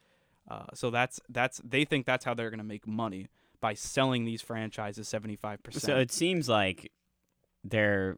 [SPEAKER 4] Uh, so that's that's they think that's how they're going to make money by selling these franchises seventy five percent.
[SPEAKER 7] So it seems like they're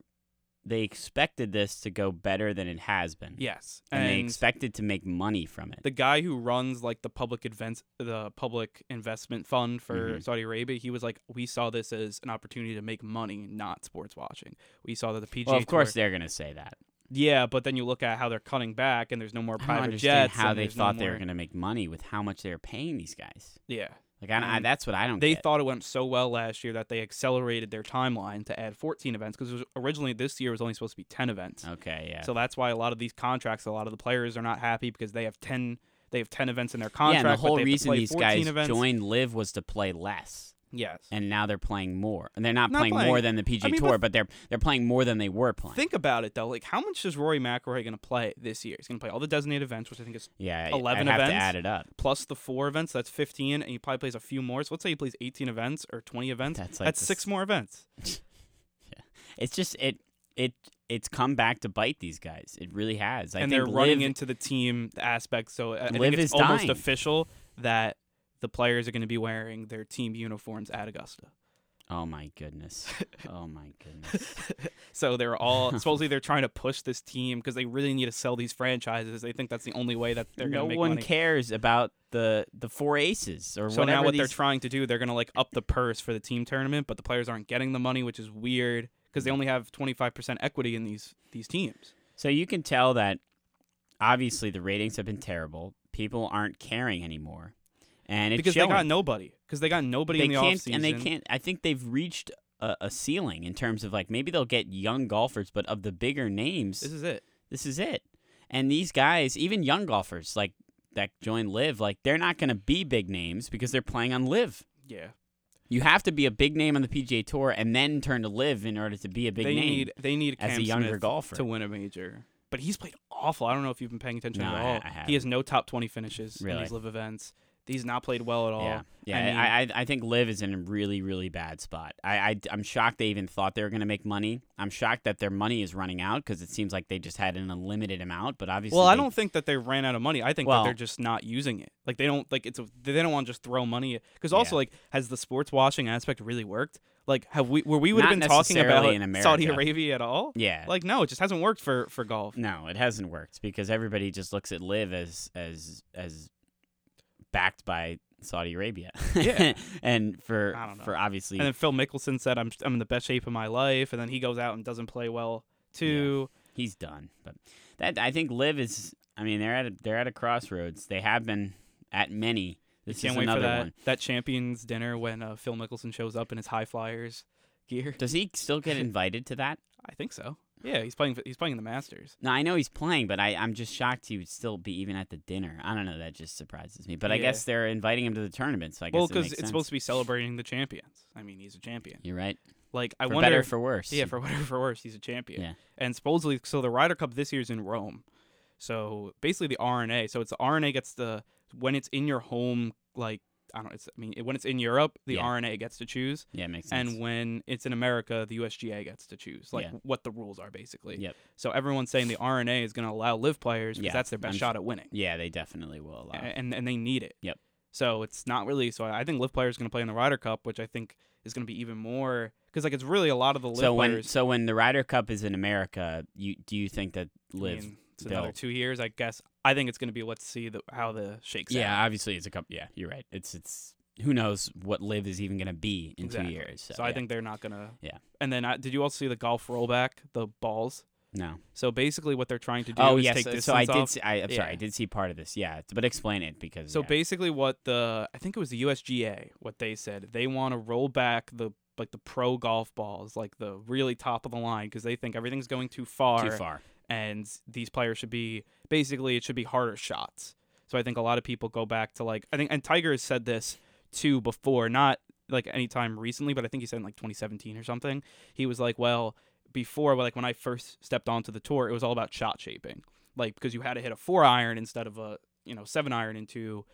[SPEAKER 7] they expected this to go better than it has been.
[SPEAKER 4] yes,
[SPEAKER 7] And, they expected to make money from it.
[SPEAKER 4] the guy who runs like the public events, the public investment fund for
[SPEAKER 7] Mhm.
[SPEAKER 4] Saudi Arabia, he was like, we saw this as an opportunity to make money, not sports watching. We saw that the PGA.
[SPEAKER 7] well, of course
[SPEAKER 4] Tour-
[SPEAKER 7] they're going to say that.
[SPEAKER 4] yeah, but then you look at how they're cutting back, and there's no more
[SPEAKER 7] I don't
[SPEAKER 4] private
[SPEAKER 7] understand
[SPEAKER 4] jets.
[SPEAKER 7] how
[SPEAKER 4] and
[SPEAKER 7] they
[SPEAKER 4] there's no
[SPEAKER 7] thought they were going to make money with how much they were paying these guys.
[SPEAKER 4] Yeah.
[SPEAKER 7] Like I, I, that's what I don't
[SPEAKER 4] they
[SPEAKER 7] get.
[SPEAKER 4] thought it went so well last year that they accelerated their timeline to add 14 events because originally this year was only supposed to be 10 events.
[SPEAKER 7] Okay, yeah.
[SPEAKER 4] So that's why a lot of these contracts, a lot of the players are not happy because they have 10 they have 10 events in their
[SPEAKER 7] yeah,
[SPEAKER 4] contract.
[SPEAKER 7] and the whole
[SPEAKER 4] they have to
[SPEAKER 7] reason these guys
[SPEAKER 4] events.
[SPEAKER 7] joined LIV was to play less.
[SPEAKER 4] Yes.
[SPEAKER 7] And now they're playing more. And they're not,
[SPEAKER 4] Not
[SPEAKER 7] playing, more than the PGA
[SPEAKER 4] I mean,
[SPEAKER 7] Tour,
[SPEAKER 4] but-
[SPEAKER 7] but they're they're playing more than they were playing.
[SPEAKER 4] Think about it though. Like how much is Rory McIlroy going to play this year? He's going to play all the designated events, which I think is
[SPEAKER 7] yeah,
[SPEAKER 4] 11
[SPEAKER 7] I'd have
[SPEAKER 4] events?
[SPEAKER 7] to add it up.
[SPEAKER 4] plus the four events. That's 15, and he probably plays a few more. So let's say he plays 18 events or 20 events.
[SPEAKER 7] That's like
[SPEAKER 4] That's
[SPEAKER 7] the
[SPEAKER 4] six more events. yeah.
[SPEAKER 7] It's just it it it's come back to bite these guys. It really has. I
[SPEAKER 4] and
[SPEAKER 7] think
[SPEAKER 4] they're running
[SPEAKER 7] LIV-
[SPEAKER 4] into the team aspect. So I
[SPEAKER 7] LIV
[SPEAKER 4] think it's almost
[SPEAKER 7] dying.
[SPEAKER 4] official that the players are going to be wearing their team uniforms at Augusta.
[SPEAKER 7] Oh my goodness. Oh my goodness.
[SPEAKER 4] So they're all supposedly they're trying to push this team because they really need to sell these franchises. They think that's the only way that they're
[SPEAKER 7] no
[SPEAKER 4] going to make
[SPEAKER 7] one
[SPEAKER 4] money.
[SPEAKER 7] cares about the the four aces or
[SPEAKER 4] So
[SPEAKER 7] whatever
[SPEAKER 4] now what
[SPEAKER 7] these,
[SPEAKER 4] they're trying to do, they're going to like up the purse for the team tournament, but the players aren't getting the money, which is weird because they mm. only have 25% equity in these these teams.
[SPEAKER 7] So you can tell that obviously the ratings have been terrible. People aren't caring anymore. And it's
[SPEAKER 4] because
[SPEAKER 7] showing.
[SPEAKER 4] they got nobody. Because they got nobody
[SPEAKER 7] they
[SPEAKER 4] in the offseason.
[SPEAKER 7] and they can't I think they've reached a, a ceiling in terms of like maybe they'll get young golfers, but of the bigger names,
[SPEAKER 4] This is it.
[SPEAKER 7] this is it. And these guys, even young golfers like that join LIV, like they're not going to be big names because they're playing on LIV.
[SPEAKER 4] Yeah.
[SPEAKER 7] You have to be a big name on the PGA Tour and then turn to LIV in order to be a big
[SPEAKER 4] they
[SPEAKER 7] name.
[SPEAKER 4] need they need
[SPEAKER 7] as a younger
[SPEAKER 4] Smith
[SPEAKER 7] golfer.
[SPEAKER 4] to win a major. But he's played awful. I don't know if you've been paying attention
[SPEAKER 7] No,
[SPEAKER 4] at all.
[SPEAKER 7] I haven't.
[SPEAKER 4] he has no top 20 finishes in these LIV events. He's not played well at all.
[SPEAKER 7] Yeah, yeah.
[SPEAKER 4] I mean-
[SPEAKER 7] I, I, I think LIV is in a really, really bad spot. I, I, am shocked they even thought they were going to make money. I'm shocked that their money is running out because it seems like they just had an unlimited amount. But obviously,
[SPEAKER 4] Well, I
[SPEAKER 7] they-
[SPEAKER 4] don't think that they ran out of money. I think
[SPEAKER 7] Well-
[SPEAKER 4] that they're just not using it. Like they don't like it's a, they don't want to just throw money because also
[SPEAKER 7] Yeah.
[SPEAKER 4] like has the sports washing aspect really worked? Like have we where we would have been talking about
[SPEAKER 7] in
[SPEAKER 4] Saudi Arabia at all?
[SPEAKER 7] Yeah.
[SPEAKER 4] Like no, it just hasn't worked for for golf.
[SPEAKER 7] No, it hasn't worked because everybody just looks at LIV as as as backed by Saudi Arabia.
[SPEAKER 4] Yeah.
[SPEAKER 7] and for
[SPEAKER 4] I don't know.
[SPEAKER 7] for obviously
[SPEAKER 4] And then Phil Mickelson said I'm I'm in the best shape of my life and then he goes out and doesn't play well too.
[SPEAKER 7] he's done. But that I think LIV is. I mean, they're at a, they're at a crossroads. They have been at many. This
[SPEAKER 4] Can't
[SPEAKER 7] is
[SPEAKER 4] wait
[SPEAKER 7] another
[SPEAKER 4] for that
[SPEAKER 7] one.
[SPEAKER 4] that champions dinner when uh, Phil Mickelson shows up in his HyFlyers gear.
[SPEAKER 7] Does he still get invited to that?
[SPEAKER 4] I think so. Yeah, he's playing. He's playing in the Masters.
[SPEAKER 7] No, I know he's playing, but I, I'm just shocked he would still be even at the dinner. I don't know. That just surprises me. But I guess they're inviting him to the tournament, so I guess
[SPEAKER 4] well, because
[SPEAKER 7] makes
[SPEAKER 4] it's
[SPEAKER 7] sense.
[SPEAKER 4] supposed to be celebrating the champions. I mean, he's a champion.
[SPEAKER 7] You're right.
[SPEAKER 4] Like I
[SPEAKER 7] for
[SPEAKER 4] wonder.
[SPEAKER 7] better or for worse.
[SPEAKER 4] yeah, for better or for worse, he's a champion.
[SPEAKER 7] Yeah.
[SPEAKER 4] And supposedly, so the Ryder Cup this year is in Rome. So basically, the R&A. So it's the R&A gets the when it's in your home, like I don't. know, It's I mean, when it's in Europe, the
[SPEAKER 7] Yeah.
[SPEAKER 4] R&A gets to choose.
[SPEAKER 7] yeah, it makes sense.
[SPEAKER 4] And when it's in America, the USGA gets to choose, like
[SPEAKER 7] Yeah.
[SPEAKER 4] what the rules are basically.
[SPEAKER 7] Yep.
[SPEAKER 4] So everyone's saying the R&A is going to allow LIV players because
[SPEAKER 7] Yeah,
[SPEAKER 4] that's their best
[SPEAKER 7] I'm
[SPEAKER 4] shot at winning,
[SPEAKER 7] yeah, they definitely will allow. it.
[SPEAKER 4] and and they need it.
[SPEAKER 7] Yep.
[SPEAKER 4] So it's not really. So I think LIV players are going to play in the Ryder Cup, which I think is going to be even more because like it's really a lot of the LIV
[SPEAKER 7] so when
[SPEAKER 4] players.
[SPEAKER 7] so when the Ryder Cup is in America, you do you think that
[SPEAKER 4] I
[SPEAKER 7] LIV?
[SPEAKER 4] mean, it's another two years, I guess. I think it's going to be let's see the, how the shakes
[SPEAKER 7] yeah,
[SPEAKER 4] out.
[SPEAKER 7] Yeah, obviously it's a cup. Yeah, you're right. It's it's who knows what LIV is even going to be in
[SPEAKER 4] Exactly.
[SPEAKER 7] two years. So,
[SPEAKER 4] So, I
[SPEAKER 7] yeah.
[SPEAKER 4] think they're not gonna.
[SPEAKER 7] Yeah.
[SPEAKER 4] And then uh, did you also see the golf rollback, the balls?
[SPEAKER 7] no.
[SPEAKER 4] So basically, what they're trying to do
[SPEAKER 7] Oh
[SPEAKER 4] is
[SPEAKER 7] yes,
[SPEAKER 4] take
[SPEAKER 7] so,
[SPEAKER 4] distance
[SPEAKER 7] so I did. See, I, I'm sorry, I did see part of this. Yeah, but explain it because
[SPEAKER 4] So
[SPEAKER 7] yeah.
[SPEAKER 4] basically, what the I think it was the USGA, what they said, they want to roll back the like the pro golf balls, like the really top of the line, because they think everything's going too far,
[SPEAKER 7] too far.
[SPEAKER 4] And these players should be basically it should be harder shots. So I think a lot of people go back to like I think and Tiger has said this too before, not like anytime recently, but I think he said in like 2017 or something. He was like, well, before like when I first stepped onto the tour, it was all about shot shaping, like because you had to hit a four iron instead of a you know seven iron into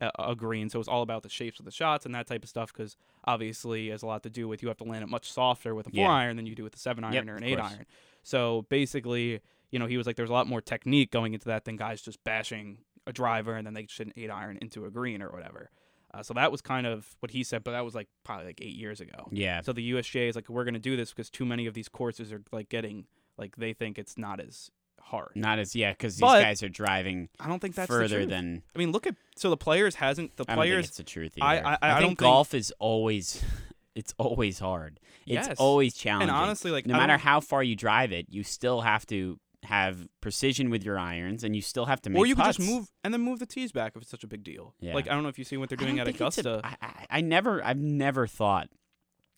[SPEAKER 4] a, a green. So it was all about the shapes of the shots and that type of stuff. Because obviously, it has a lot to do with you have to land it much softer with a four
[SPEAKER 7] Yeah.
[SPEAKER 4] iron than you do with a seven iron
[SPEAKER 7] Yep,
[SPEAKER 4] or an eight
[SPEAKER 7] course.
[SPEAKER 4] iron. So basically, you know, he was like, there's a lot more technique going into that than guys just bashing a driver and then they should an eight iron into a green or whatever. Uh, so that was kind of what he said, but that was like probably like eight years ago.
[SPEAKER 7] Yeah.
[SPEAKER 4] So the USGA is like, we're going to do this because too many of these courses are like getting like they think it's not as hard.
[SPEAKER 7] Not as yeah, because these
[SPEAKER 4] But-
[SPEAKER 7] guys are driving
[SPEAKER 4] I don't think that's the
[SPEAKER 7] further than.
[SPEAKER 4] I mean, look at so the players hasn't the players.
[SPEAKER 7] I don't think it's the truth
[SPEAKER 4] I-
[SPEAKER 7] either.
[SPEAKER 4] I- I
[SPEAKER 7] think
[SPEAKER 4] don't think-
[SPEAKER 7] golf is always. It's always hard. It's
[SPEAKER 4] Yes.
[SPEAKER 7] always challenging.
[SPEAKER 4] and honestly like
[SPEAKER 7] no matter how far you drive it, you still have to have precision with your irons, and you still have to make.
[SPEAKER 4] or you could
[SPEAKER 7] putts.
[SPEAKER 4] just move and then move the tees back if it's such a big deal.
[SPEAKER 7] Yeah.
[SPEAKER 4] Like I don't know if you see what they're doing at
[SPEAKER 7] think it's a-
[SPEAKER 4] Augusta.
[SPEAKER 7] I, I, I never, I've never thought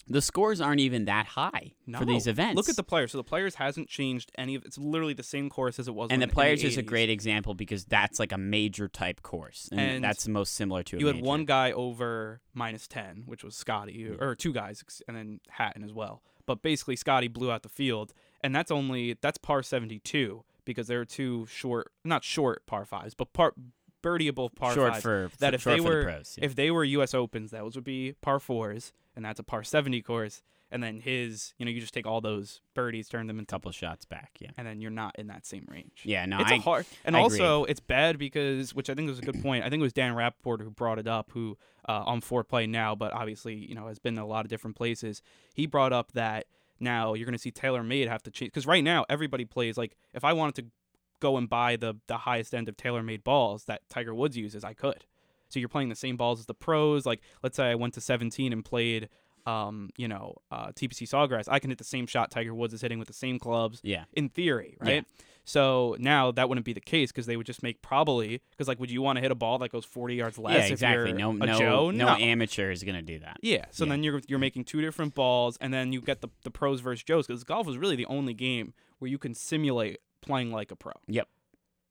[SPEAKER 7] the scores aren't even that high for these events.
[SPEAKER 4] Look at the players. So the players hasn't changed any of. It's literally the same course as it was.
[SPEAKER 7] and the players
[SPEAKER 4] in
[SPEAKER 7] is a great example because that's like a major type course, and,
[SPEAKER 4] And
[SPEAKER 7] that's the most similar to.
[SPEAKER 4] You had
[SPEAKER 7] major.
[SPEAKER 4] one guy over minus ten, which was Scottie, or two guys, and then Hatton as well. But basically, Scottie blew out the field, and that's only that's par seventy two because there are two short, not short par fives, but par birdieable par
[SPEAKER 7] short
[SPEAKER 4] fives.
[SPEAKER 7] for
[SPEAKER 4] that
[SPEAKER 7] for,
[SPEAKER 4] if
[SPEAKER 7] short
[SPEAKER 4] they
[SPEAKER 7] for the
[SPEAKER 4] were
[SPEAKER 7] pros, yeah.
[SPEAKER 4] if they were U.S. Opens, those would be par fours, and that's a par seventy course. And then his, you know, you just take all those birdies, turn them into,
[SPEAKER 7] couple shots back, yeah,
[SPEAKER 4] and then you're not in that same range.
[SPEAKER 7] yeah. No,
[SPEAKER 4] it's
[SPEAKER 7] I,
[SPEAKER 4] a hard, and
[SPEAKER 7] I agree.
[SPEAKER 4] also it's bad because, which I think was a good point. I think it was Dan Rapaport who brought it up, who uh, on play now, but obviously you know has been in a lot of different places. He brought up that now you're going to see TaylorMade have to change because right now everybody plays like if I wanted to go and buy the the highest end of TaylorMade balls that Tiger Woods uses, I could. So you're playing the same balls as the pros. Like let's say I went to 17 and played. Um, you know, uh, TPC Sawgrass. I can hit the same shot Tiger Woods is hitting with the same clubs
[SPEAKER 7] yeah,
[SPEAKER 4] in theory,
[SPEAKER 7] Yeah.
[SPEAKER 4] right? So now that wouldn't be the case because they would just make probably because like would you want to hit a ball that goes 40 yards less
[SPEAKER 7] yeah,
[SPEAKER 4] if
[SPEAKER 7] exactly.
[SPEAKER 4] you're
[SPEAKER 7] No,
[SPEAKER 4] a
[SPEAKER 7] no,
[SPEAKER 4] Joe?
[SPEAKER 7] no amateur is gonna do that.
[SPEAKER 4] Yeah, so
[SPEAKER 7] Yeah.
[SPEAKER 4] then you're you're making two different balls and then you get the the pros versus Joes because golf is really the only game where you can simulate playing like a pro.
[SPEAKER 7] Yep.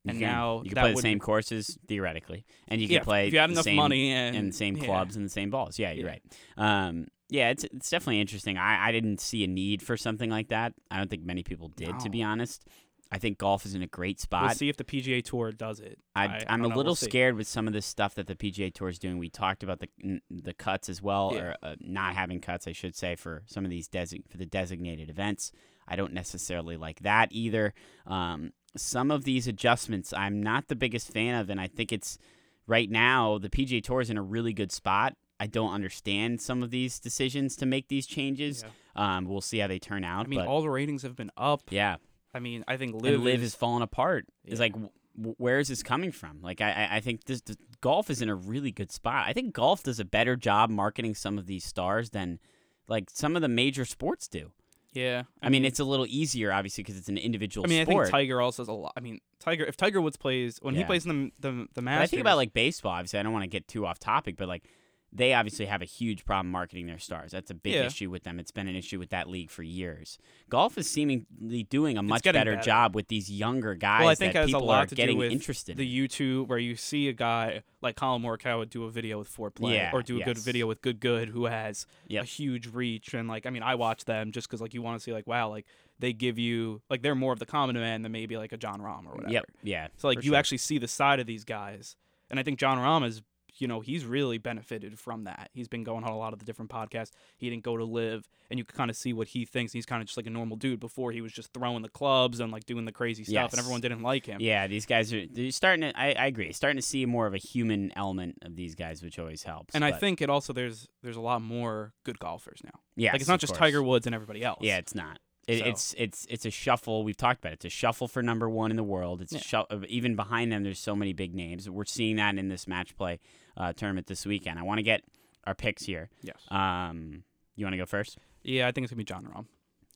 [SPEAKER 7] You
[SPEAKER 4] And
[SPEAKER 7] can.
[SPEAKER 4] now
[SPEAKER 7] you can play the same courses theoretically, and you can
[SPEAKER 4] yeah,
[SPEAKER 7] play
[SPEAKER 4] if you had
[SPEAKER 7] the
[SPEAKER 4] enough
[SPEAKER 7] same,
[SPEAKER 4] money and,
[SPEAKER 7] and the same
[SPEAKER 4] yeah.
[SPEAKER 7] clubs and the same balls. Yeah, you're
[SPEAKER 4] Yeah.
[SPEAKER 7] right. Um, yeah, it's it's definitely interesting. I, I didn't see a need for something like that. I don't think many people did, to be honest. I think golf is in a great spot.
[SPEAKER 4] We'll see if the PGA Tour does it.
[SPEAKER 7] I,
[SPEAKER 4] don't
[SPEAKER 7] a little
[SPEAKER 4] we'll
[SPEAKER 7] scared with some of the stuff that the PGA Tour is doing. We talked about the the cuts as well,
[SPEAKER 4] Yeah.
[SPEAKER 7] or uh, not having cuts, I should say, for some of these desi- for the designated events. I don't necessarily like that either. Um, some of these adjustments, I'm not the biggest fan of, and I think it's right now the PGA Tour is in a really good spot. I don't understand some of these decisions to make these changes.
[SPEAKER 4] Yeah.
[SPEAKER 7] Um, we'll see how they turn out.
[SPEAKER 4] I mean,
[SPEAKER 7] but
[SPEAKER 4] all the ratings have been up.
[SPEAKER 7] yeah,
[SPEAKER 4] I mean, I think LIV,
[SPEAKER 7] and LIV
[SPEAKER 4] is,
[SPEAKER 7] is falling apart. It's like, w- where is this coming from? Like, I, I- I think this, this golf is in a really good spot. I think golf does a better job marketing some of these stars than like some of the major sports do.
[SPEAKER 4] yeah.
[SPEAKER 7] I, mean, it's a little easier, obviously, because it's an individual
[SPEAKER 4] I mean,
[SPEAKER 7] sport.
[SPEAKER 4] I think Tiger also has a lot. I mean, Tiger. If Tiger Woods plays when he plays in the the, the
[SPEAKER 7] but I think about like baseball. Obviously, I don't want to get too off topic, but like they obviously have a huge problem marketing their stars. That's a big
[SPEAKER 4] Yeah.
[SPEAKER 7] issue with them. It's been an issue with that league for years. Golf is seemingly doing a much better,
[SPEAKER 4] better.
[SPEAKER 7] job with these younger guys
[SPEAKER 4] well, I think
[SPEAKER 7] that
[SPEAKER 4] it has a
[SPEAKER 7] people
[SPEAKER 4] lot
[SPEAKER 7] are
[SPEAKER 4] to
[SPEAKER 7] getting
[SPEAKER 4] do with
[SPEAKER 7] interested in.
[SPEAKER 4] the YouTube where you see a guy like Collin Morikawa do a video with Fore Play
[SPEAKER 7] Yeah,
[SPEAKER 4] or do a good video with Good Good who has
[SPEAKER 7] Yep.
[SPEAKER 4] a huge reach and like I mean I watch them just because like you want to see like wow like they give you like they're more of the common man than maybe like a Jon Rahm or whatever.
[SPEAKER 7] Yep. Yeah.
[SPEAKER 4] So like you
[SPEAKER 7] sure.
[SPEAKER 4] actually see the side of these guys, and I think Jon Rahm is, you know, he's really benefited from that. He's been going on a lot of the different podcasts. He didn't go to LIV, and you can kind of see what he thinks. He's kind of just like a normal dude. Before he was just throwing the clubs and like doing the crazy stuff,
[SPEAKER 7] Yes.
[SPEAKER 4] and everyone didn't like him.
[SPEAKER 7] Yeah, these guys are they're starting to. I, I agree. Starting to see more of a human element of these guys, which always helps.
[SPEAKER 4] And I think it also there's there's a lot more good golfers now.
[SPEAKER 7] yes,
[SPEAKER 4] like it's not just
[SPEAKER 7] course.
[SPEAKER 4] Tiger Woods and everybody else.
[SPEAKER 7] Yeah, it's not. It,
[SPEAKER 4] So-
[SPEAKER 7] It's it's it's a shuffle. We've talked about it. It's a shuffle for number one in the world. It's a
[SPEAKER 4] Yeah.
[SPEAKER 7] shu- even behind them. There's so many big names. We're seeing that in this match play uh, tournament this weekend. I want to get our picks here.
[SPEAKER 4] Yes.
[SPEAKER 7] Um, you want to go first?
[SPEAKER 4] yeah, I think it's gonna be Jon Rahm.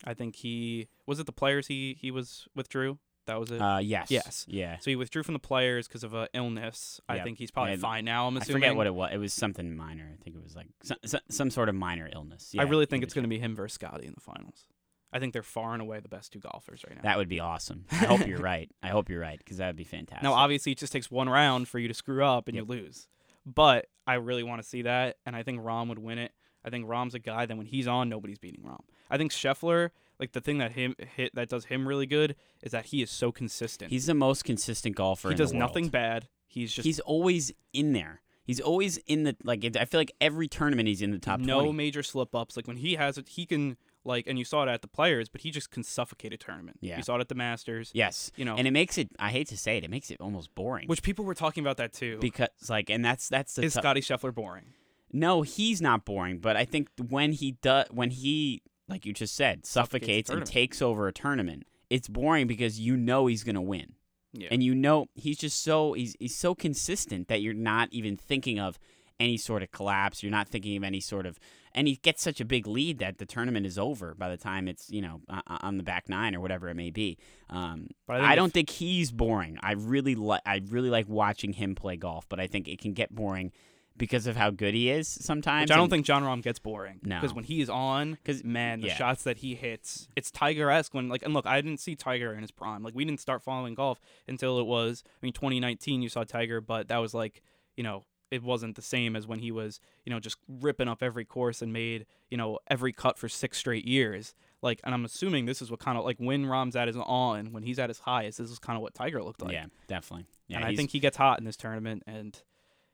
[SPEAKER 4] I think he was it the players he he was withdrew. That was it.
[SPEAKER 7] Uh, yes.
[SPEAKER 4] Yes.
[SPEAKER 7] Yeah.
[SPEAKER 4] so he withdrew from the players because of a illness. I think he's probably
[SPEAKER 7] And
[SPEAKER 4] fine now. I'm assuming.
[SPEAKER 7] I forget what it was. It was something minor. I think it was like some, some, some sort of minor illness. Yeah,
[SPEAKER 4] I
[SPEAKER 7] really
[SPEAKER 4] think it's going to be him versus Scottie in the finals. I think they're far and away the best two golfers right now.
[SPEAKER 7] That would be awesome. I hope you're right. I hope you're right because that would be fantastic.
[SPEAKER 4] Now, obviously, it just takes one round for you to screw up and
[SPEAKER 7] Yep.
[SPEAKER 4] you lose. But I really want to see that, and I think Rahm would win it. I think Rahm's a guy that when he's on, nobody's beating Rahm. I think Scheffler, like the thing that him hit that does him really good is that he is so consistent.
[SPEAKER 7] he's the most consistent golfer.
[SPEAKER 4] he
[SPEAKER 7] in the
[SPEAKER 4] does nothing bad. He's just
[SPEAKER 7] He's always in there. He's always in the like. I feel like every tournament he's in the top
[SPEAKER 4] no
[SPEAKER 7] 20.
[SPEAKER 4] major slip ups. Like when he has it, he can like, and you saw it at the players, but he just can suffocate a tournament.
[SPEAKER 7] Yeah.
[SPEAKER 4] you saw it at the Masters.
[SPEAKER 7] Yes,
[SPEAKER 4] you know,
[SPEAKER 7] and it makes it. I hate to say it, it makes it almost boring.
[SPEAKER 4] which people were talking about that too.
[SPEAKER 7] because like, and that's that's the
[SPEAKER 4] is
[SPEAKER 7] tou-
[SPEAKER 4] Scottie Scheffler boring?
[SPEAKER 7] No, he's not boring, but I think when he does, when he, like you just said,
[SPEAKER 4] Suffocates
[SPEAKER 7] suffocates and takes over a tournament, it's boring because you know he's gonna win,
[SPEAKER 4] Yeah,
[SPEAKER 7] and you know he's just so he's he's so consistent that you're not even thinking of any sort of collapse. You're not thinking of any sort of, and he gets such a big lead that the tournament is over by the time it's you know on the back nine or whatever it may be. Um,
[SPEAKER 4] But I
[SPEAKER 7] I, don't
[SPEAKER 4] if-
[SPEAKER 7] think he's boring. I really like I really like watching him play golf, but I think it can get boring because of how good he is sometimes.
[SPEAKER 4] Which I don't
[SPEAKER 7] and-
[SPEAKER 4] think Jon Rahm gets boring.
[SPEAKER 7] No.
[SPEAKER 4] because when he is on,
[SPEAKER 7] because
[SPEAKER 4] man, the
[SPEAKER 7] yeah.
[SPEAKER 4] shots that he hits, it's Tiger esque. When like, and look, I didn't see Tiger in his prime. Like, we didn't start following golf until it was. I mean, 2019, you saw Tiger, but that was like, you know, it wasn't the same as when he was, you know, just ripping up every course and made, you know, every cut for six straight years. Like, and I'm assuming this is what kind of like when Rahm's at his on, when he's at his highest, this is kind of what Tiger looked like.
[SPEAKER 7] yeah, definitely. Yeah,
[SPEAKER 4] and I think he gets hot in this tournament, and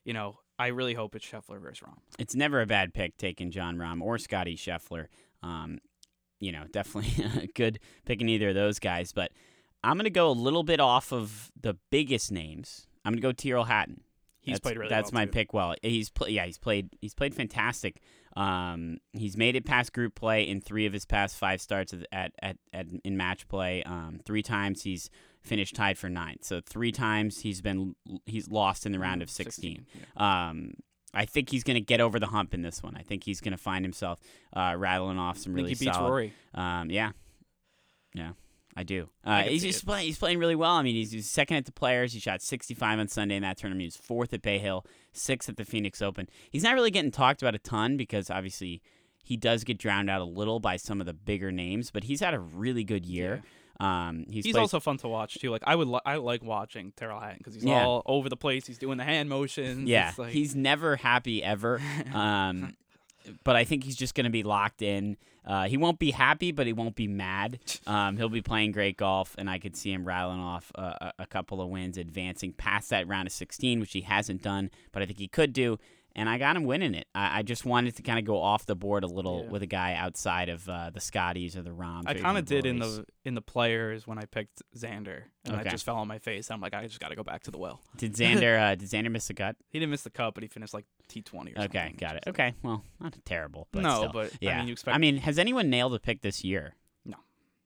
[SPEAKER 4] you know, I really hope it's Scheffler versus Rahm.
[SPEAKER 7] it's never a bad pick taking Jon Rahm or Scottie Scheffler. Um, you know, definitely good picking either of those guys. But I'm gonna go a little bit off of the biggest names. I'm gonna go Tyrrell Hatton.
[SPEAKER 4] He's
[SPEAKER 7] that's,
[SPEAKER 4] played really
[SPEAKER 7] That's
[SPEAKER 4] well,
[SPEAKER 7] my
[SPEAKER 4] too.
[SPEAKER 7] pick. Well, he's pl- yeah, he's played he's played fantastic. Um, he's made it past group play in three of his past five starts at at, at, in match play. Um, three times he's finished tied for ninth. So three times he's been he's lost in the round of 16. Um, I think he's going to get over the hump in this one. I think he's going to find himself uh, rattling off some
[SPEAKER 4] I think
[SPEAKER 7] really
[SPEAKER 4] he beats
[SPEAKER 7] solid.
[SPEAKER 4] Rory.
[SPEAKER 7] Um, yeah, yeah, I do. Uh,
[SPEAKER 4] can
[SPEAKER 7] he's
[SPEAKER 4] see
[SPEAKER 7] just playing. He's playing really well. I mean, he's, he's second at the Players. He shot 65 on Sunday in that tournament. He was fourth at Bay Hill, sixth at the Phoenix Open. He's not really getting talked about a ton because obviously he does get drowned out a little by some of the bigger names. But he's had a really good year. Um, he's,
[SPEAKER 4] He's,
[SPEAKER 7] played-
[SPEAKER 4] also fun to watch too. Like I would, li- I like watching Tyrrell Hatton because he's
[SPEAKER 7] Yeah.
[SPEAKER 4] all over the place. He's doing the hand motions.
[SPEAKER 7] Yeah,
[SPEAKER 4] It's like,
[SPEAKER 7] he's never happy ever. Um, but I think he's just going to be locked in. Uh, he won't be happy, but he won't be mad. Um, he'll be playing great golf, and I could see him rattling off a, a, a couple of wins, advancing past that round of 16, which he hasn't done, but I think he could do. And I got him winning it. I, I just wanted to kind of go off the board a little
[SPEAKER 4] Yeah.
[SPEAKER 7] with a guy outside of uh, the Scotties or the Rahms.
[SPEAKER 4] I kind of did in the in the players when I picked Xander, and
[SPEAKER 7] Okay.
[SPEAKER 4] I just fell on my face. I'm like, I just got to go back to the well.
[SPEAKER 7] Did Xander? uh, did Xander miss a cut?
[SPEAKER 4] He didn't miss the cut, but he finished like T20 or something.
[SPEAKER 7] Okay, got it. Okay, well, not terrible. But
[SPEAKER 4] no,
[SPEAKER 7] still.
[SPEAKER 4] but
[SPEAKER 7] yeah.
[SPEAKER 4] I mean, you expect.
[SPEAKER 7] I mean, has anyone nailed a pick this year?
[SPEAKER 4] No.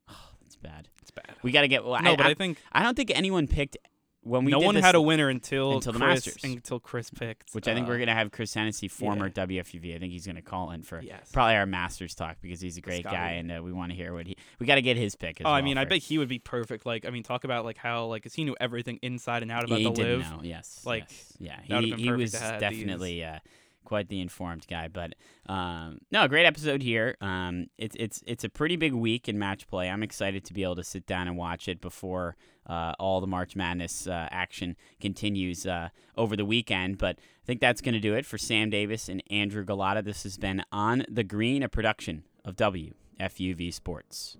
[SPEAKER 7] Oh, that's bad.
[SPEAKER 4] it's bad.
[SPEAKER 7] We got to get. Well,
[SPEAKER 4] no,
[SPEAKER 7] I,
[SPEAKER 4] but
[SPEAKER 7] I,
[SPEAKER 4] I think
[SPEAKER 7] I don't think anyone picked when we
[SPEAKER 4] no one had a winner until
[SPEAKER 7] until the
[SPEAKER 4] Chris,
[SPEAKER 7] Masters.
[SPEAKER 4] until Chris picked.
[SPEAKER 7] which I think
[SPEAKER 4] uh,
[SPEAKER 7] we're gonna have Chris Hennessy, former
[SPEAKER 4] yeah.
[SPEAKER 7] WFUV. I think he's gonna call in for
[SPEAKER 4] Yes.
[SPEAKER 7] probably our Masters talk because he's a great guy and uh, we want to hear what he. We got to get his pick. As
[SPEAKER 4] Oh, I
[SPEAKER 7] well
[SPEAKER 4] mean, I bet he would be perfect. Like, I mean, talk about like how like, cause he knew everything inside and out about
[SPEAKER 7] he
[SPEAKER 4] the LIV.
[SPEAKER 7] know. Yes,
[SPEAKER 4] Like,
[SPEAKER 7] yes. yeah, he he was definitely uh, quite the informed guy. But um, no, great episode here. Um, it's it's it's a pretty big week in match play. I'm excited to be able to sit down and watch it before uh, all the March Madness uh, action continues uh, over the weekend. But I think that's going to do it for Sam Davis and Andrew Gullotta. This has been on the Green, a production of WFUV Sports.